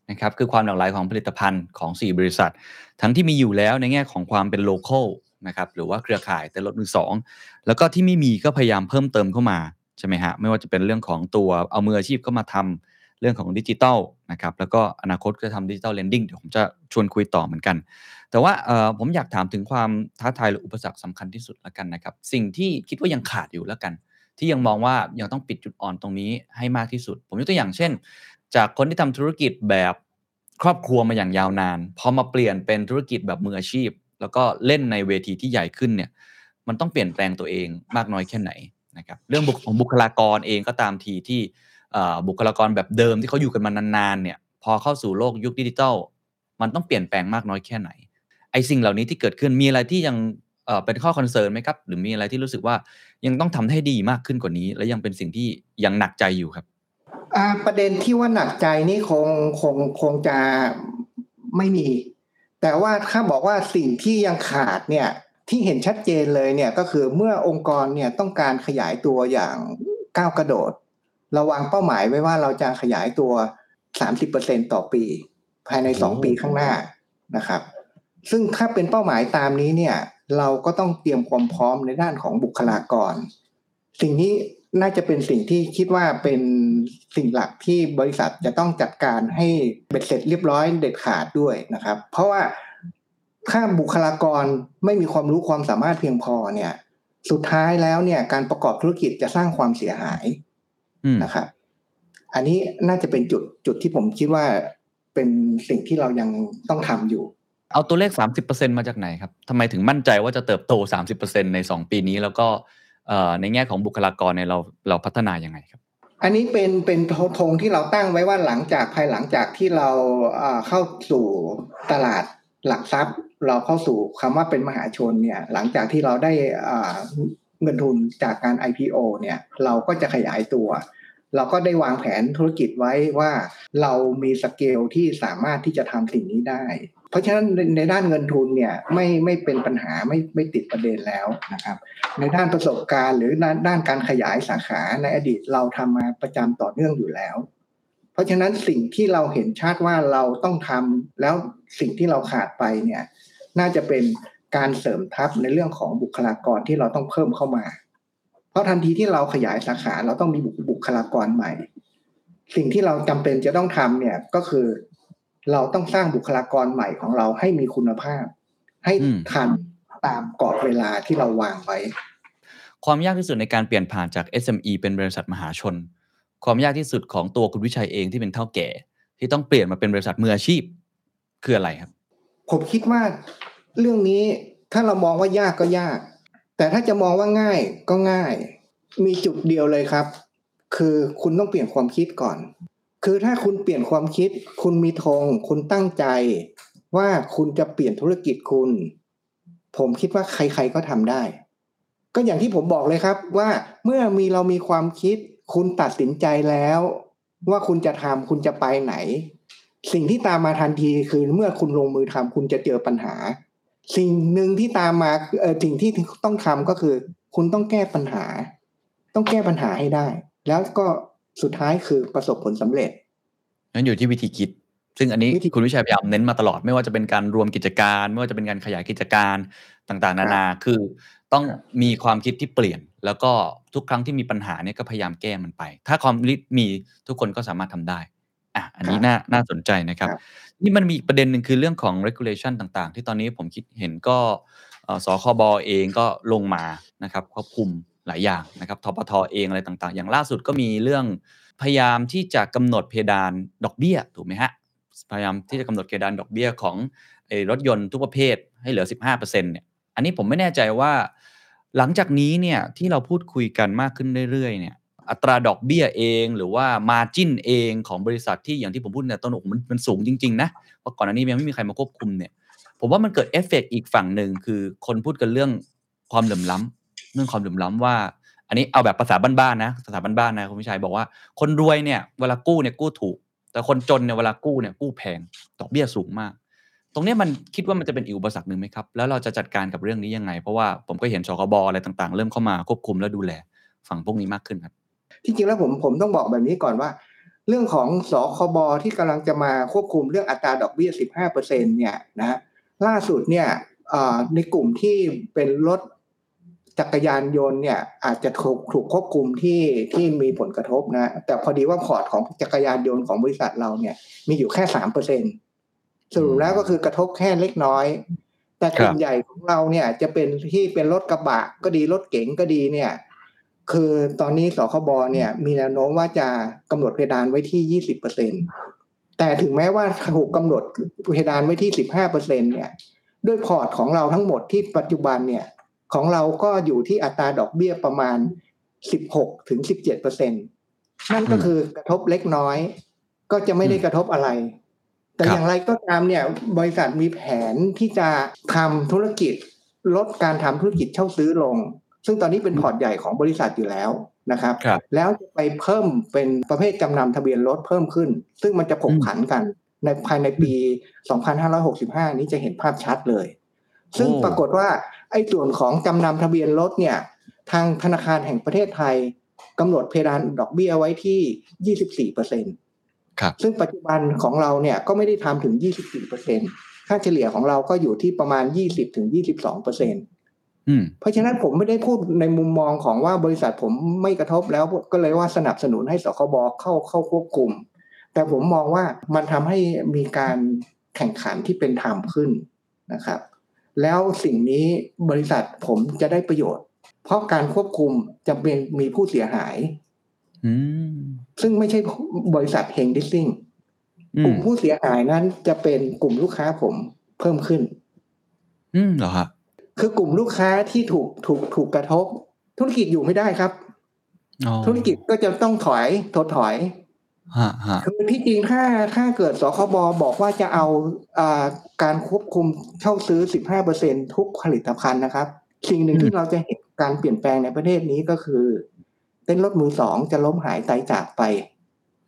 นะครับคือความหลากหลายของผลิตภัณฑ์ของ 4 บริษัท ทั้งที่มีอยู่แล้วในแง่ของความเป็นโลเคอลนะครับหรือว่าเครือข่ายแต่รถมือสองแล้วก็ที่ไม่มีก็พยายามเพิ่มเติมเข้ามาใช่ไหมฮะไม่ว่าจะเป็นเรื่องของตัวเอามืออาชีพเข้ามาทำ เรื่องของดิจิทัลนะครับแล้วก็อนาคตจะทำ digital lending เดี๋ยวผมจะชวนคุยต่อเหมือนกัน แต่ว่าผมอยากถามถึงความท้าทายหรืออุปสรรคสำคัญที่สุดละกันนะครับ สิ่งที่คิดว่ายังขาดอยู่แล้วกัน ที่ยังมองว่ายังต้องปิดจุดอ่อนตรงนี้ให้มากที่สุด ผมยกตัวอย่างเช่น จากคนที่ทำธุรกิจแบบครอบครัวมาอย่างยาวนานพอมาเปลี่ยนเป็นธุรกิจแบบมืออาชีพ แล้วก็เล่นในเวทีที่ใหญ่ขึ้นเนี่ยมันต้องเปลี่ยนแปลงตัวเองมากน้อยแค่ไหนนะครับเรื่องของบุคลากรเองก็ตามทีที่ บุคลากรแบบเดิมที่เขาอยู่กันมานานๆเนี่ยพอเข้าสู่โลกยุคดิจิทัลมันต้องเปลี่ยนแปลงมากน้อยแค่ไหน ไอ้สิ่งเหล่านี้ที่เกิดขึ้นมีอะไรที่ยังเเป็นข้อคอนเซิร์นไหมครับ หรือมีอะไรที่รู้สึกว่ายังต้องทำให้ดีมากขึ้นกว่านี้ และยังเป็นสิ่งที่ยังหนักใจอยู่ครับประเด็นที่ว่าหนักใจนี่คงคงคงจะไม่มี แต่ว่าถ้าบอกว่าสิ่งที่ยังขาดเนี่ยที่เห็นชัดเจนเลยเนี่ยก็คือเมื่อองค์กรเนี่ยต้องการขยายตัวอย่างก้าวกระโดด เราวางเป้าหมายไว้ว่าเราจะขยายตัว30%ต่อปี ภายในโอ้2ปีข้างหน้านะครับ ซึ่งถ้าเป็นเป้าหมายตามนี้เนี่ย เราก็ต้องเตรียมความพร้อมในด้านของบุคลากร สิ่งนี้น่าจะเป็นสิ่งที่คิดว่าเป็นสิ่งหลักที่บริษัทจะต้องจัดการให้เบ็ดเสร็จเรียบร้อยเด็ดขาดด้วยนะครับ เพราะว่าถ้าบุคลากรไม่มีความรู้ความสามารถเพียงพอเนี่ย สุดท้ายแล้วเนี่ยการประกอบธุรกิจจะสร้างความเสียหายอืม นะครับอันนี้น่าจะเป็นจุดจุดที่ผมคิดว่าเป็นสิ่งที่เรายังต้องทำอยู่ เอาตัวเลข 30%มาจากไหนครับทำไมถึงมั่นใจว่าจะเติบโต 30%ใน 2 ปีนี้แล้วก็เอ่อในแง่ของบุคลากรเนี่ยเราเราพัฒนายังไงครับ อันนี้เป็นเป็นธงที่เราตั้งไว้ว่าหลังจากภายหลังจากที่เราเอ่อเข้าสู่ตลาดหลักทรัพย์ เราเข้าสู่คำว่าเป็นมหาชนเนี่ย หลังจากที่เราได้ เงินทุนจากการ IPO เนี่ยเราก็จะขยายตัว เราก็ได้วางแผนธุรกิจไว้ว่าเรามีสเกลที่สามารถที่จะทำสิ่งนี้ได้ เพราะฉะนั้นในด้านเงินทุนเนี่ยไม่ไม่เป็นปัญหาไม่ไม่ติดประเด็นแล้วนะครับ ในด้านประสบการณ์ หรือด้านด้านการขยายสาขาในอดีตเราทำมาประจำต่อเนื่องอยู่แล้วเพราะฉะนั้นสิ่งที่เราเห็นชัดว่าเราต้องทำแล้วสิ่งที่เราขาดไปเนี่ย น่าจะเป็น การเสริมทัพในเรื่องของบุคลากรที่เราต้องเพิ่มเข้ามา เพราะทันทีที่เราขยายสาขาเราต้องมีบุบุคลากรใหม่ สิ่งที่เราจำเป็นจะต้องทำเนี่ยก็คือ เราต้องสร้างบุคลากรใหม่ของเราให้มีคุณภาพ ให้อืมทันตามกรอบเวลาที่เราวางไว้ ความยากที่สุดในการเปลี่ยนผ่านจาก SME เป็นบริษัทมหาชน ความยากที่สุดของตัวคุณวิชัยเองที่เป็นเท่าแก่ ที่ต้องเปลี่ยนมาเป็นบริษัทมืออาชีพคืออะไรครับ ผมคิดว่า เรื่องนี้ถ้าเรามองว่ายากก็ยาก แต่ถ้าจะมองว่าง่ายก็ง่าย มีจุดเดียวเลยครับ คือคุณต้องเปลี่ยนความคิดก่อน คือถ้าคุณเปลี่ยนความคิด คุณมีธงคุณตั้งใจ ว่าคุณจะเปลี่ยนธุรกิจคุณ ผมคิดว่าใครๆก็ทำได้ ก็อย่างที่ผมบอกเลยครับว่าเมื่อมีเรามีความคิด คุณตัดสินใจแล้ว ว่าคุณจะทำคุณจะไปไหน สิ่งที่ตามมาทันทีคือเมื่อคุณลงมือทำคุณจะเจอปัญหา สิ่งหนึ่งที่ตามมาเออสิ่งที่ต้องทำก็คือ คุณต้องแก้ปัญหา ต้องแก้ปัญหาให้ได้ แล้วก็สุดท้ายคือประสบผลสำเร็จนั้นอยู่ที่วิธีคิด ซึ่งอันนี้วิธีคุณวิชัยพยายามเน้นมาตลอดไม่ว่าจะเป็นการรวมกิจการ ไม่ว่าจะเป็นการขยายกิจการต่างๆ นานาคือต้องมีความคิดที่เปลี่ยน แล้วก็ทุกครั้งที่มีปัญหาเนี่ยก็พยายามแก้มันไป ถ้าความคิดมีทุกคนก็สามารถทำได้ อะ อันนี้น่า น่าสนใจนะครับครับ นี่มันมีอีกประเด็นหนึ่ง คือเรื่องของ regulation ต่าง ๆ ที่ตอนนี้ผมคิดเห็นก็ เอ่อ สคบ เองก็ลงมานะครับ ควบคุมหลายอย่างนะครับทปท เองอะไรต่าง ๆ อย่างล่าสุดก็มีเรื่อง พยายามที่จะกำหนดเพดานดอกเบี้ย ถูกไหมฮะพยายามที่จะกำหนดเพดานดอกเบี้ยของไอ้รถยนต์ทุกประเภทให้เหลือ 15%เนี่ย อันนี้ผมไม่แน่ใจว่า หลังจากนี้เนี่ยที่เราพูดคุยกันมากขึ้นเรื่อย ๆ เนี่ย อัตราดอกเบี้ยเอง หรือว่ามาจิ้นเองของบริษัทที่อย่างที่ผมพูดในต้นโอ้มันมันสูงจริงๆนะเพราะก่อนหน้านี้ยังไม่มีใครมาควบคุมเนี่ยผมว่ามันเกิดเอฟเฟกต์อีกฝั่งหนึ่งคือคนพูดกันเรื่องความเหลื่อมล้ำเรื่องความเหลื่อมล้ำว่า อันนี้เอาแบบภาษาบ้านๆนะภาษาบ้านๆนะคุณวิชัยบอกว่าคนรวยเนี่ยเวลากู้เนี่ยกู้ถูก แต่คนจนเนี่ยเวลากู้เนี่ยกู้แพงดอกเบี้ยสูงมากตรงนี้มันคิดว่ามันจะเป็นอุปสรรคหนึ่งไหมครับ แล้วเราจะจัดการกับเรื่องนี้ยังไง เพราะว่าผมก็เห็นชกบอะไรต่างๆ เริ่มเข้ามาควบคุมและดูแลฝั่งพวกนี้มากขึ้นครับ ที่จริงแล้วผมผมต้องบอกแบบนี้ก่อนว่า เรื่องของสคบที่กำลังจะมาควบคุมเรื่องอัตราดอกเบี้ย 15เปอร์เซ็นเนี่ยนะล่าสุดเนี่ยในกลุ่มที่เป็นรถจักรยานยนต์เนี่ยอาจจะถูกถูกควบคุมที่ที่มีผลกระทบนะ แต่พอดีว่าพอร์ตของจักรยานยนต์ของบริษัทเราเนี่ย มีอยู่แค่สามเปอร์เซ็นสรุปแล้วก็คือกระทบแค่เล็กน้อย แต่กลุ่มใหญ่ของเราเนี่ยจะเป็นที่เป็นรถกระบะก็ดีรถเก๋งก็ดีเนี่ย คือตอนนี้สคบเนี่ยมีแนวโน้มว่าจะกำหนดเพดานไว้ที่ยี่สิบเปอร์เซ็นตแต่ถึงแม้ว่าถูกกำหนดเพดานไว้ที่สิบห้าเปอร์เซ็นเนี่ย ด้วยพอร์ตของเราทั้งหมดที่ปัจจุบันเนี่ย ของเราก็อยู่ที่อัตราดอกเบี้ยประมาณ16ถึง17เปอร์เซ็นนั่นก็คือกระทบเล็กน้อย ก็จะไม่ได้กระทบอะไร แต่อย่างไรก็ตามเนี่ย บริษัทมีแผนที่จะทำธุรกิจลดการทำธุรกิจเช่าซื้อลง ซึ่งตอนนี้เป็นพอร์ตใหญ่ของบริษัทอยู่แล้วนะครับรบแล้วจะไปเพิ่มเป็นประเภทจำนำทะเบียนรถเพิ่มขึ้น ซึ่งมันจะผกผันกันในภายในปี 2565 นี้จะเห็นภาพชัดเลย ซึ่งปรากฏว่าไอ้ส่วนของจำนำทะเบียนรถเนี่ย ทางธนาคารแห่งประเทศไทยกำหนดเพดานดอกเบี้ยไว้ที่ 24เปอร์เซ็นต์ซึ่งปัจจุบันของเราเนี่ยก็ไม่ได้ทำถึง 24เปอร์เซ็นต์ค่าเฉลี่ยของเราก็อยู่ที่ประมาณ 20ถึง22เปอร์เซ็นต์ เพราะฉะนั้นผมไม่ได้พูดในมุมมองของว่าบริษัทผมไม่กระทบแล้วก็เลยว่าสนับสนุนให้สคบเข้าเข้าควบคุม แต่ผมมองว่ามันทำให้มีการแข่งขันที่เป็นธรรมขึ้นนะครับ แล้วสิ่งนี้บริษัทผมจะได้ประโยชน์ เพราะการควบคุมจะเป็นมีผู้เสียหายซึ่งไม่ใช่บริษัทเฮงดิสซิ่งกลุ่มผู้เสียหายนั้นจะเป็นกลุ่มลูกค้าผมเพิ่มขึ้น อืมเหรอฮะ คือกลุ่มลูกค้าที่ถูกถูกถูกกระทบ ธุรกิจอยู่ไม่ได้ครับธุรกิจก็จะต้องถอยถดถอยคือที่จริงถ้าถ้าเกิดสคบบอกว่าจะเอาอาการควบคุมเช่าซื้อ 15%ทุกผลิตภัณฑ์นะครับสิ่งหนึ่งที่เราจะเห็นการเปลี่ยนแปลงในประเทศนี้ก็คือ เต้นรถมือสองจะล้มหายตายจากไป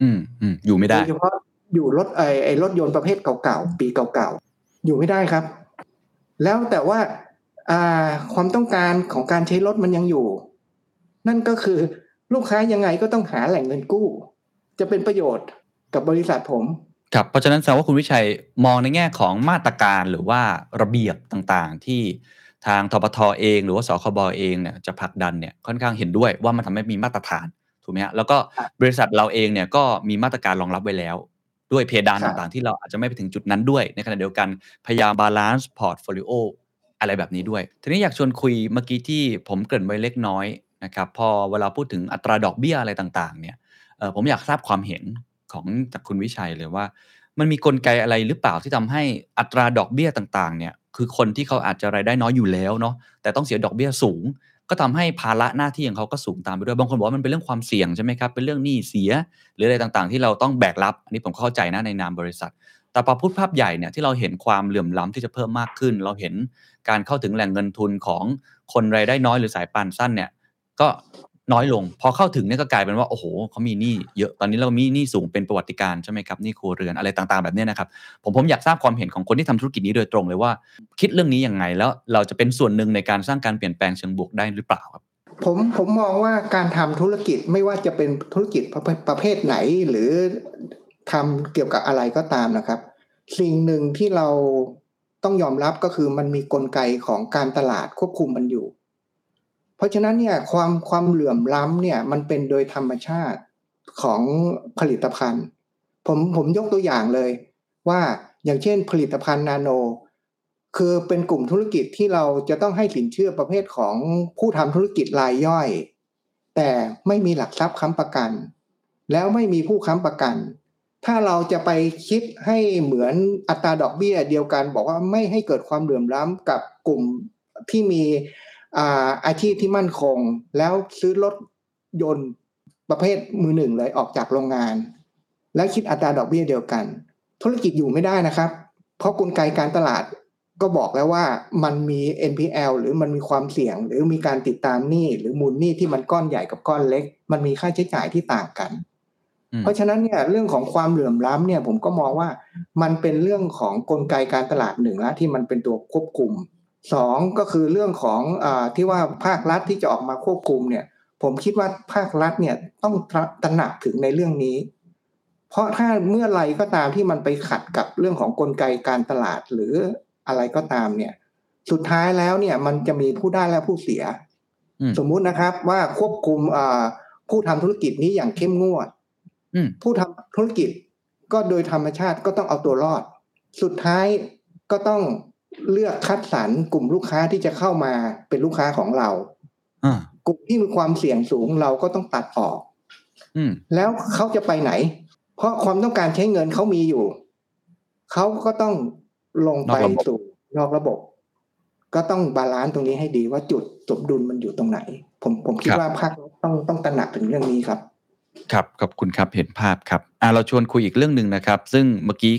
อืมอืมอยู่ไม่ได้โดยเฉพาะอยู่รถไอไอรถยนต์ประเภทเก่าๆปีเก่าๆอยู่ไม่ได้ครับ แล้วแต่ว่าอ่า ความต้องการของการใช้รถมันยังอยู่ นั่นก็คือลูกค้ายังไงก็ต้องหาแหล่งเงินกู้ จะเป็นประโยชน์กับบริษัทผมครับเพราะฉะนั้นแสดงว่าคุณวิชัยมองในแง่ของมาตรการหรือว่าระเบียบต่างๆ ที่ทางธปทเอง หรือว่าสคบเองเนี่ยจะผลักดันเนี่ยค่อนข้างเห็นด้วยว่ามันทำให้มีมาตรฐานถูกไหมฮะแล้วก็บริษัทเราเองเนี่ยก็มีมาตรการรองรับไว้แล้ว ด้วยเพดานต่างๆ ที่เราอาจจะไม่ไปถึงจุดนั้นด้วย ในขณะเดียวกันพยายาม balance portfolio อะไรแบบนี้ด้วย ทีนี้อยากชวนคุยเมื่อกี้ที่ผมเกริ่นไว้เล็กน้อยนะครับ พอเวลาพูดถึงอัตราดอกเบี้ยอะไรต่างๆ เนี่ยผมอยากทราบความเห็นของจากคุณวิชัยเลยว่า มันมีกลไกอะไรหรือเปล่าที่ทำให้อัตราดอกเบี้ยต่างๆ เนี่ยคือคนที่เขาอาจจะรายได้น้อยอยู่แล้วเนาะแต่ต้องเสียดอกเบี้ยสูง ก็ทำให้ภาระหน้าที่ของเขาก็สูงตามไปด้วยบางคนบอกว่ามันเป็นเรื่องความเสี่ยงใช่ไหมครับเป็นเรื่องหนี้เสียหรืออะไรต่างๆ ที่เราต้องแบกรับอันนี้ผมเข้าใจนะในนามบริษัท แต่พอพูดภาพใหญ่เนี่ยที่เราเห็นความเหลื่อมล้ำที่จะเพิ่มมากขึ้น เราเห็นการเข้าถึงแหล่งเงินทุนของคนรายได้น้อยหรือสายปานสั้นเนี่ยก็น้อยลง พอเข้าถึงเนี่ยก็กลายเป็นว่าโอ้โหเขามีหนี้เยอะตอนนี้เรามีหนี้สูงเป็นประวัติการใช่ไหมครับหนี้ครัวเรือนอะไรต่างๆแบบนี้นะครับผมผมอยากทราบความเห็นของคนที่ทำธุรกิจนี้โดยตรงเลยว่า คิดเรื่องนี้ยังไงแล้วเราจะเป็นส่วนหนึ่งในการสร้างการเปลี่ยนแปลงเชิงบวกได้หรือเปล่าครับผมผมมองว่าการทำธุรกิจไม่ว่าจะเป็นธุรกิจประเภทไหน หรือ ทำเกี่ยวกับอะไรก็ตามนะครับ สิ่งหนึ่งที่เราต้องยอมรับก็คือมันมีกลไกของการตลาดควบคุมมันอยู่ เพราะฉะนั้นเนี่ยความความเหลื่อมล้ำเนี่ยมันเป็นโดยธรรมชาติของผลิตภัณฑ์ ผมผมยกตัวอย่างเลย ว่าอย่างเช่นผลิตภัณฑ์นาโน คือเป็นกลุ่มธุรกิจที่เราจะต้องให้สินเชื่อประเภทของผู้ทำธุรกิจรายย่อย แต่ไม่มีหลักทรัพย์ค้ำประกัน แล้วไม่มีผู้ค้ำประกัน ถ้าเราจะไปคิดให้เหมือนอัตราดอกเบี้ยเดียวกัน บอกว่าไม่ให้เกิดความเหลื่อมล้ำกับกลุ่มที่มีอาชีพที่มั่นคง แล้วซื้อรถยนต์ประเภทมือหนึ่งเลยออกจากโรงงาน แล้วคิดอัตราดอกเบี้ยเดียวกัน ธุรกิจอยู่ไม่ได้นะครับ เพราะกลไกการตลาดก็บอกแล้วว่ามันมี NPL หรือมันมีความเสี่ยง หรือมีการติดตามหนี้หรือมูลหนี้ที่มันก้อนใหญ่กับก้อนเล็ก มันมีค่าใช้จ่ายที่ต่างกัน เพราะฉะนั้นเนี่ยเรื่องของความเหลื่อมล้ำเนี่ยผมก็มองว่ามันเป็นเรื่องของกลไกการตลาดหนึ่งแล้วที่มันเป็นตัวควบคุมสองก็คือเรื่องของอที่ว่าภาครัฐที่จะออกมาควบคุมเนี่ย ผมคิดว่าภาครัฐเนี่ยต้องตระหนักถึงในเรื่องนี้ เพราะถ้าเมื่อไรก็ตามที่มันไปขัดกับเรื่องของกลไกการตลาดหรืออะไรก็ตามเนี่ย สุดท้ายแล้วเนี่ยมันจะมีผู้ได้และผู้เสียอืมสมมุตินะครับว่าควบคุมอ่าผู้ทำธุรกิจนี้อย่างเข้มงวดอืม ผู้ทำธุรกิจก็โดยธรรมชาติก็ต้องเอาตัวรอด สุดท้ายก็ต้องเลือกคัดสรรกลุ่มลูกค้าที่จะเข้ามาเป็นลูกค้าของเราอ่ากลุ่มที่มีความเสี่ยงสูงเราก็ต้องตัดออกอืมแล้วเขาจะไปไหน เพราะความต้องการใช้เงินเขามีอยู่ เขาก็ต้องลงไปนอกระบบสู่นอกระบบ ก็ต้อง balance ตรงนี้ให้ดีว่าจุดสมดุลมันอยู่ตรงไหน ผมผมคิดว่าภาครัฐต้องต้องตระหนักถึงเรื่องนี้ครับ ครับขอบคุณครับเห็นภาพครับอ่าเราชวนคุยอีกเรื่องหนึ่งนะครับ ซึ่งเมื่อกี้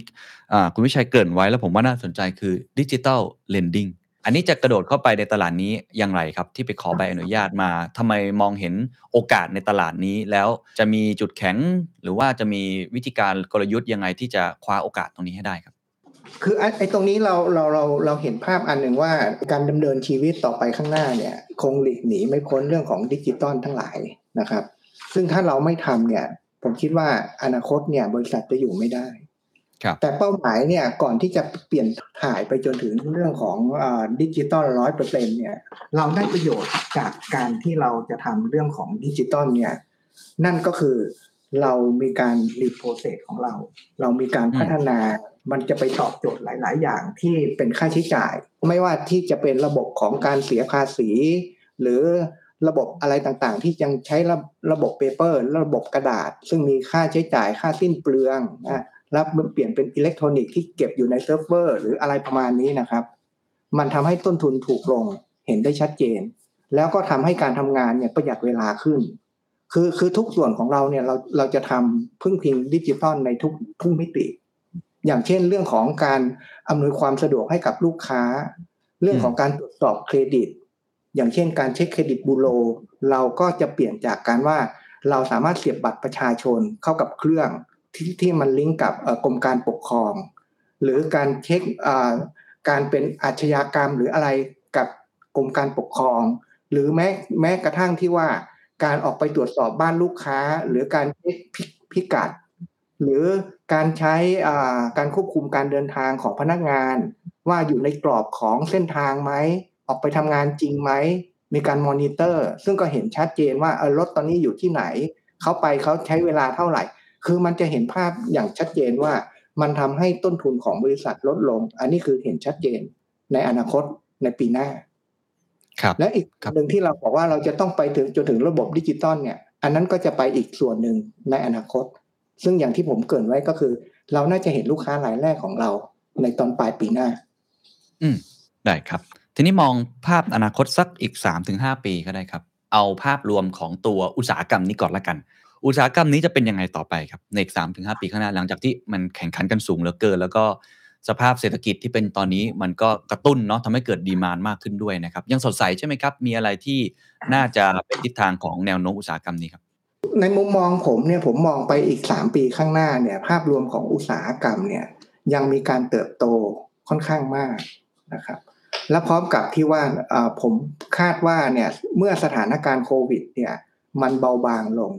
อ่าคุณวิชัยเกริ่นไว้แล้วผมว่าน่าสนใจคือดิจิ t a ลเลนดิ้งอันนี้จะกระโดดเข้าไปในตลาดนี้อย่างไรครับ ที่ไปขอใบอนุญาตมาทำไมมองเห็นโอกาสในตลาดนี้ แล้วจะมีจุดแข็ง หรือว่าจะมีวิธีการกลยุทธ์ยังไงที่จะคว้าโอกาสตรงนี้ให้ได้ครับ คือไอ้ไอ้ตรงนี้เราเราเราเราเห็นภาพอันหนึ่งว่าการดำเนินชีวิตต่อไปข้างหน้าเนี่ย คงหลีกหนีไม่พ้นเรื่องของดิจิตอลทั้งหลายนะครับ ซึ่งถ้าเราไม่ทำเนี่ย ผมคิดว่าอนาคตเนี่ย บริษัทจะอยู่ไม่ได้ครับแต่เป้าหมายเนี่ยก่อนที่จะเปลี่ยนถ่ายไปจนถึงเรื่องของดิจิตอลร้อยเปอร์เซ็นเนี่ยเราได้ประโยชน์จากการที่เราจะทำเรื่องของดิจิตอลเนี่ยนั่นก็คือเรามีการ re-process ของเรา เรามีการพัฒนามันจะไปตอบโจทย์หลาย ๆ อย่างที่เป็นค่าใช้จ่าย ไม่ว่าที่จะเป็นระบบของการเสียภาษี หรือ ระบบอะไรต่างๆ ที่ยังใช้ระระบบ paper ระบบกระดาษ ซึ่งมีค่าใช้จ่ายค่าสิ้นเปลืองนะแล้วมันเปลี่ยนเป็นอิเล็กทรอนิกส์ที่เก็บอยู่ในเซิร์ฟเวอร์ หรืออะไรประมาณนี้นะครับ มันทำให้ต้นทุนถูกลงเห็นได้ชัดเจน แล้วก็ทำให้การทำงานเนี่ยประหยัดเวลาขึ้น คือคือทุกส่วนของเราเนี่ยเราเราจะทำพึ่งพิงดิจิตอลในทุกทุกมิติ อย่างเช่นเรื่องของการอำนวยความสะดวกให้กับลูกค้า เรื่องของการตรวจสอบเครดิต อย่างเช่นการเช็คเครดิตบูโรเราก็จะเปลี่ยนจากการว่า เราสามารถเสียบบัตรประชาชนเข้ากับเครื่องที่ที่มันลิงก์กับกรมการปกครอง หรือการเช็คการเป็นอาชญากรรมหรืออะไรกับกรมการปกครอง หรือแม้แม้กระทั่งที่ว่าการออกไปตรวจสอบบ้านลูกค้า หรือการเช็คพิกัด หรือการใช้การควบคุมการเดินทางของพนักงาน ว่าอยู่ในกรอบของเส้นทางไหม ออกไปทำงานจริงไหม มีการมอนิเตอร์ ซึ่งก็เห็นชัดเจนว่าเออรถตอนนี้อยู่ที่ไหน เขาไปเขาใช้เวลาเท่าไหร่ คือมันจะเห็นภาพอย่างชัดเจนว่ามันทำให้ต้นทุนของบริษัทลดลง อันนี้คือเห็นชัดเจนในอนาคตในปีหน้า ครับ และอีกครับหนึ่งที่เราบอกว่าเราจะต้องไปถึงจนถึงระบบดิจิตอลเนี่ย อันนั้นก็จะไปอีกส่วนหนึ่งในอนาคต ซึ่งอย่างที่ผมเกรินไว้ก็คือ เราน่าจะเห็นลูกค้ารายแรกของเราในตอนปลายปีหน้า อืม ได้ครับ ทีนี้มองภาพอนาคตสักอีก 3-5 ปีก็ได้ครับ เอาภาพรวมของตัวอุตสาหกรรมนี้ก่อนละกัน อุตสาหกรรมนี้จะเป็นยังไงต่อไปครับในอีก3-5 ปีข้างหน้าหลังจากที่มันแข่งขันกันสูงเหลือเกิน แล้วก็สภาพเศรษฐกิจที่เป็นตอนนี้มันก็กระตุ้นเนาะทำให้เกิดดีมานมากขึ้นด้วยนะครับ ยังสดใสใช่ไหมครับ มีอะไรที่น่าจะเป็นทิศทางของแนวโน้มอุตสาหกรรมนี้ครับในมุมมองผมเนี่ยผมมองไปอีกสามปีข้างหน้าเนี่ย ภาพรวมของอุตสาหกรรมเนี่ยยังมีการเติบโตค่อนข้างมากนะครับ และพร้อมกับที่ว่าผมคาดว่าเนี่ยเมื่อสถานการณ์โควิด เนี่ย มันเบาบางลง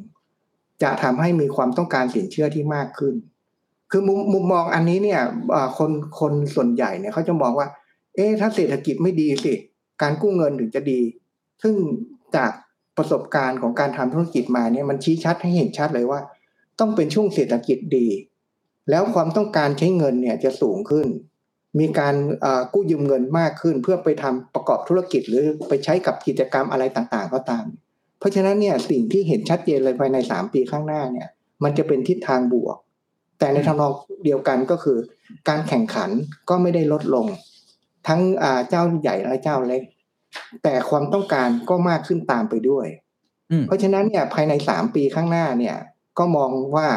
จะทำให้มีความต้องการสินเชื่อที่มากขึ้น คือมุมมุมมองอันนี้เนี่ยคนคนส่วนใหญ่เนี่ยเขาจะมองว่า เอ๊ะถ้าเศรษฐกิจไม่ดีสิ การกู้เงินถึงจะดี ซึ่งจากประสบการณ์ของการทำธุรกิจมาเนี่ยมันชี้ชัดให้เห็นชัดเลยว่า ต้องเป็นช่วงเศรษฐกิจดี แล้วความต้องการใช้เงินเนี่ยจะสูงขึ้น มีการเอ่อกู้ยืมเงินมากขึ้น เพื่อไปทำประกอบธุรกิจ หรือไปใช้กับกิจกรรมอะไรต่างๆ ก็ตาม เพราะฉะนั้นเนี่ยสิ่งที่เห็นชัดเจนเลยภายในสามปีข้างหน้าเนี่ย มันจะเป็นทิศทางบวก แต่ในทางนองเดียวกันก็คือ การแข่งขันก็ไม่ได้ลดลง ทั้งอ่าเจ้าใหญ่และเจ้าเล็ก แต่ความต้องการก็มากขึ้นตามไปด้วยอืมเพราะฉะนั้นเนี่ยภายในสามปีข้างหน้าเนี่ยก็มองว่า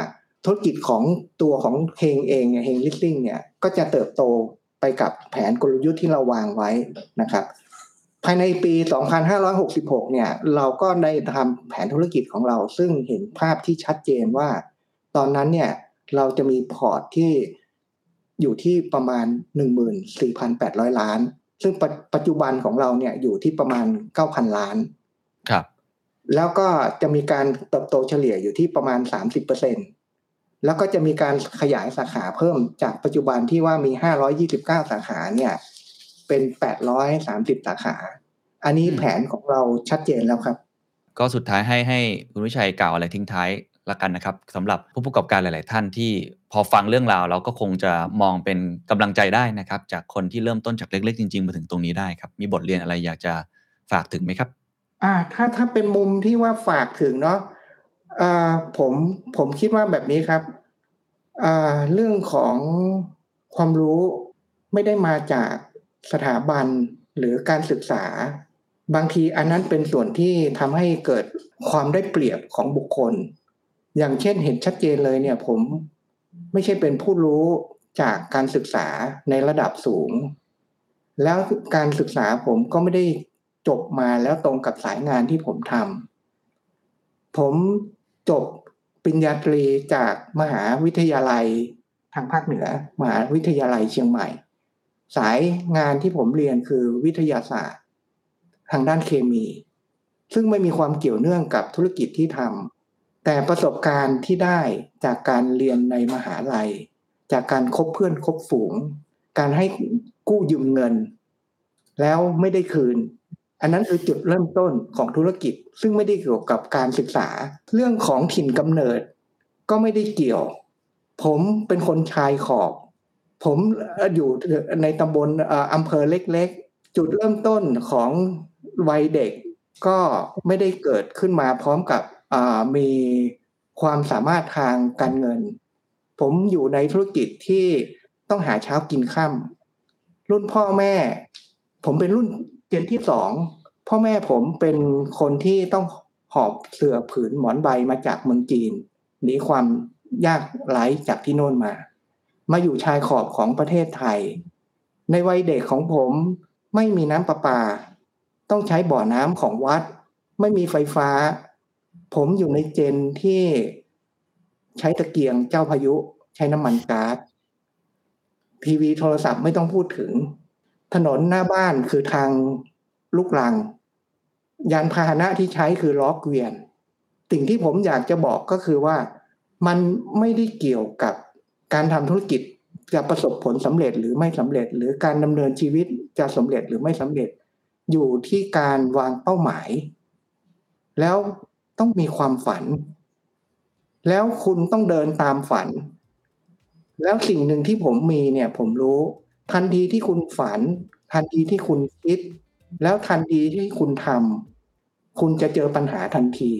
ธุรกิจของตัวของเฮงเองเนี่ยเฮงลิสซิ่งเนี่ยก็จะเติบโต ไปกับแผนกลยุทธ์ที่เราวางไว้นะครับ ภายในปี 2566 เนี่ย เราก็ได้ทำแผนธุรกิจของเรา ซึ่งเห็นภาพที่ชัดเจนว่า ตอนนั้นเนี่ยเราจะมีพอร์ตที่อยู่ที่ประมาณ 14,800 ล้าน ซึ่งปัจปัจจุบันของเราเนี่ยอยู่ที่ประมาณ 9,000 ล้าน ครับ แล้วก็จะมีการเติบโตเฉลี่ยอยู่ที่ประมาณ 30% แล้วก็จะมีการขยายสาขาเพิ่มจากปัจจุบันที่ว่ามี 529 สาขาเนี่ย เป็น 830 สาขา อันนี้อืมแผนของเราชัดเจนแล้วครับ ก็สุดท้ายให้ให้คุณวิชัยกล่าวอะไรทิ้งท้ายละกันนะครับสำหรับผู้ประกอบการหลาย ๆ ท่านที่พอฟังเรื่องราวเราก็คงจะมองเป็นกำลังใจได้นะครับ จากคนที่เริ่มต้นจากเล็ก ๆ จริง ๆ มาถึงตรงนี้ได้ครับ มีบทเรียนอะไรอยากจะฝากถึงไหมครับ อ่า ถ้าถ้าเป็นมุมที่ว่าฝากถึงเนาะอ่าผมผมคิดว่าแบบนี้ครับอ่า เรื่องของความรู้ไม่ได้มาจากสถาบันหรือการศึกษา บางทีอันนั้นเป็นส่วนที่ทำให้เกิดความได้เปรียบของบุคคล อย่างเช่นเห็นชัดเจนเลยเนี่ยผมไม่ใช่เป็นผู้รู้จากการศึกษาในระดับสูง แล้วการศึกษาผมก็ไม่ได้จบมาแล้วตรงกับสายงานที่ผมทำผมจบ ริญญาตรีจากมหาวิทยาลัยทางภาคเหนือ มหาวิทยาลัยเชียงใหม่ สายงานที่ผมเรียนคือวิทยาศาสตร์ ทางด้านเคมี ซึ่งไม่มีความเกี่ยวเนื่องกับธุรกิจที่ทำแต่ประสบการณ์ที่ได้จากการเรียนในมหาลัย จากการคบเพื่อนคบฝูง การให้กู้ยืมเงิน แล้วไม่ได้คืน อันนั้นคือจุดเริ่มต้นของธุรกิจ ซึ่งไม่ได้เกี่ยวกับการศึกษา เรื่องของถิ่นกำเนิด ก็ไม่ได้เกี่ยว ผมเป็นคนชายขอบ ผมอยู่ในตำบลอำเภอเล็กๆ จุดเริ่มต้นของวัยเด็กก็ไม่ได้เกิดขึ้นมาพร้อมกับมีความสามารถทางการเงิน ผมอยู่ในธุรกิจที่ต้องหาเช้ากินค่ำรุ่นพ่อแม่ ผมเป็นรุ่น เจนที่สองพ่อแม่ผมเป็นคนที่ต้องหอบเสือผืนหมอนใบมาจากเมืองจีนหนีความยากไร้จากที่โน่นมา มาอยู่ชายขอบของประเทศไทย ในวัยเด็กของผมไม่มีน้ำประปา ต้องใช้บ่อน้ำของวัด ไม่มีไฟฟ้า ผมอยู่ในเจนที่ใช้ตะเกียงเจ้าพายุ ใช้น้ำมันก๊าซทีวีโทรศัพท์ไม่ต้องพูดถึง ถนนหน้าบ้านคือทางลูกรัง ยานพาหนะที่ใช้คือล้อเกวียน สิ่งที่ผมอยากจะบอกก็คือว่ามันไม่ได้เกี่ยวกับการทำธุรกิจจะประสบผลสำเร็จหรือไม่สำเร็จ หรือการดำเนินชีวิตจะสำเร็จหรือไม่สำเร็จ อยู่ที่การวางเป้าหมาย แล้วต้องมีความฝัน แล้วคุณต้องเดินตามฝัน แล้วสิ่งหนึ่งที่ผมมีเนี่ยผมรู้ ทันทีที่คุณฝัน ทันทีที่คุณคิด แล้วทันทีที่คุณทำคุณจะเจอปัญหาทันที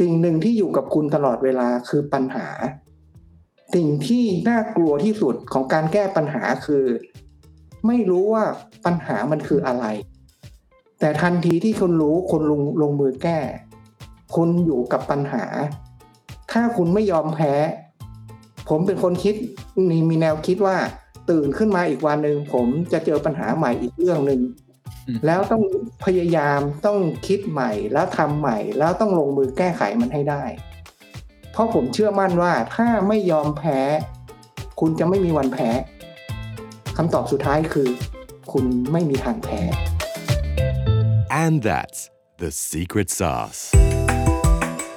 สิ่งหนึ่งที่อยู่กับคุณตลอดเวลาคือปัญหา สิ่งที่น่ากลัวที่สุดของการแก้ปัญหาคือ ไม่รู้ว่าปัญหามันคืออะไร แต่ทันทีที่คุณรู้คุณลงลงมือแก้ คุณอยู่กับปัญหา ถ้าคุณไม่ยอมแพ้ ผมเป็นคนคิดมีมีแนวคิดว่า ตื่นขึ้นมาอีกวันหนึ่งผมจะเจอปัญหาใหม่อีกเรื่องหนึ่งอืมแล้วต้องพยายามต้องคิดใหม่แล้วทำใหม่ แล้วต้องลงมือแก้ไขมันให้ได้ เพราะผมเชื่อมั่นว่าถ้าไม่ยอมแพ้ คุณจะไม่มีวันแพ้คำตอบสุดท้ายคือ คุณไม่มีทางแพ้ And that's the secret sauce.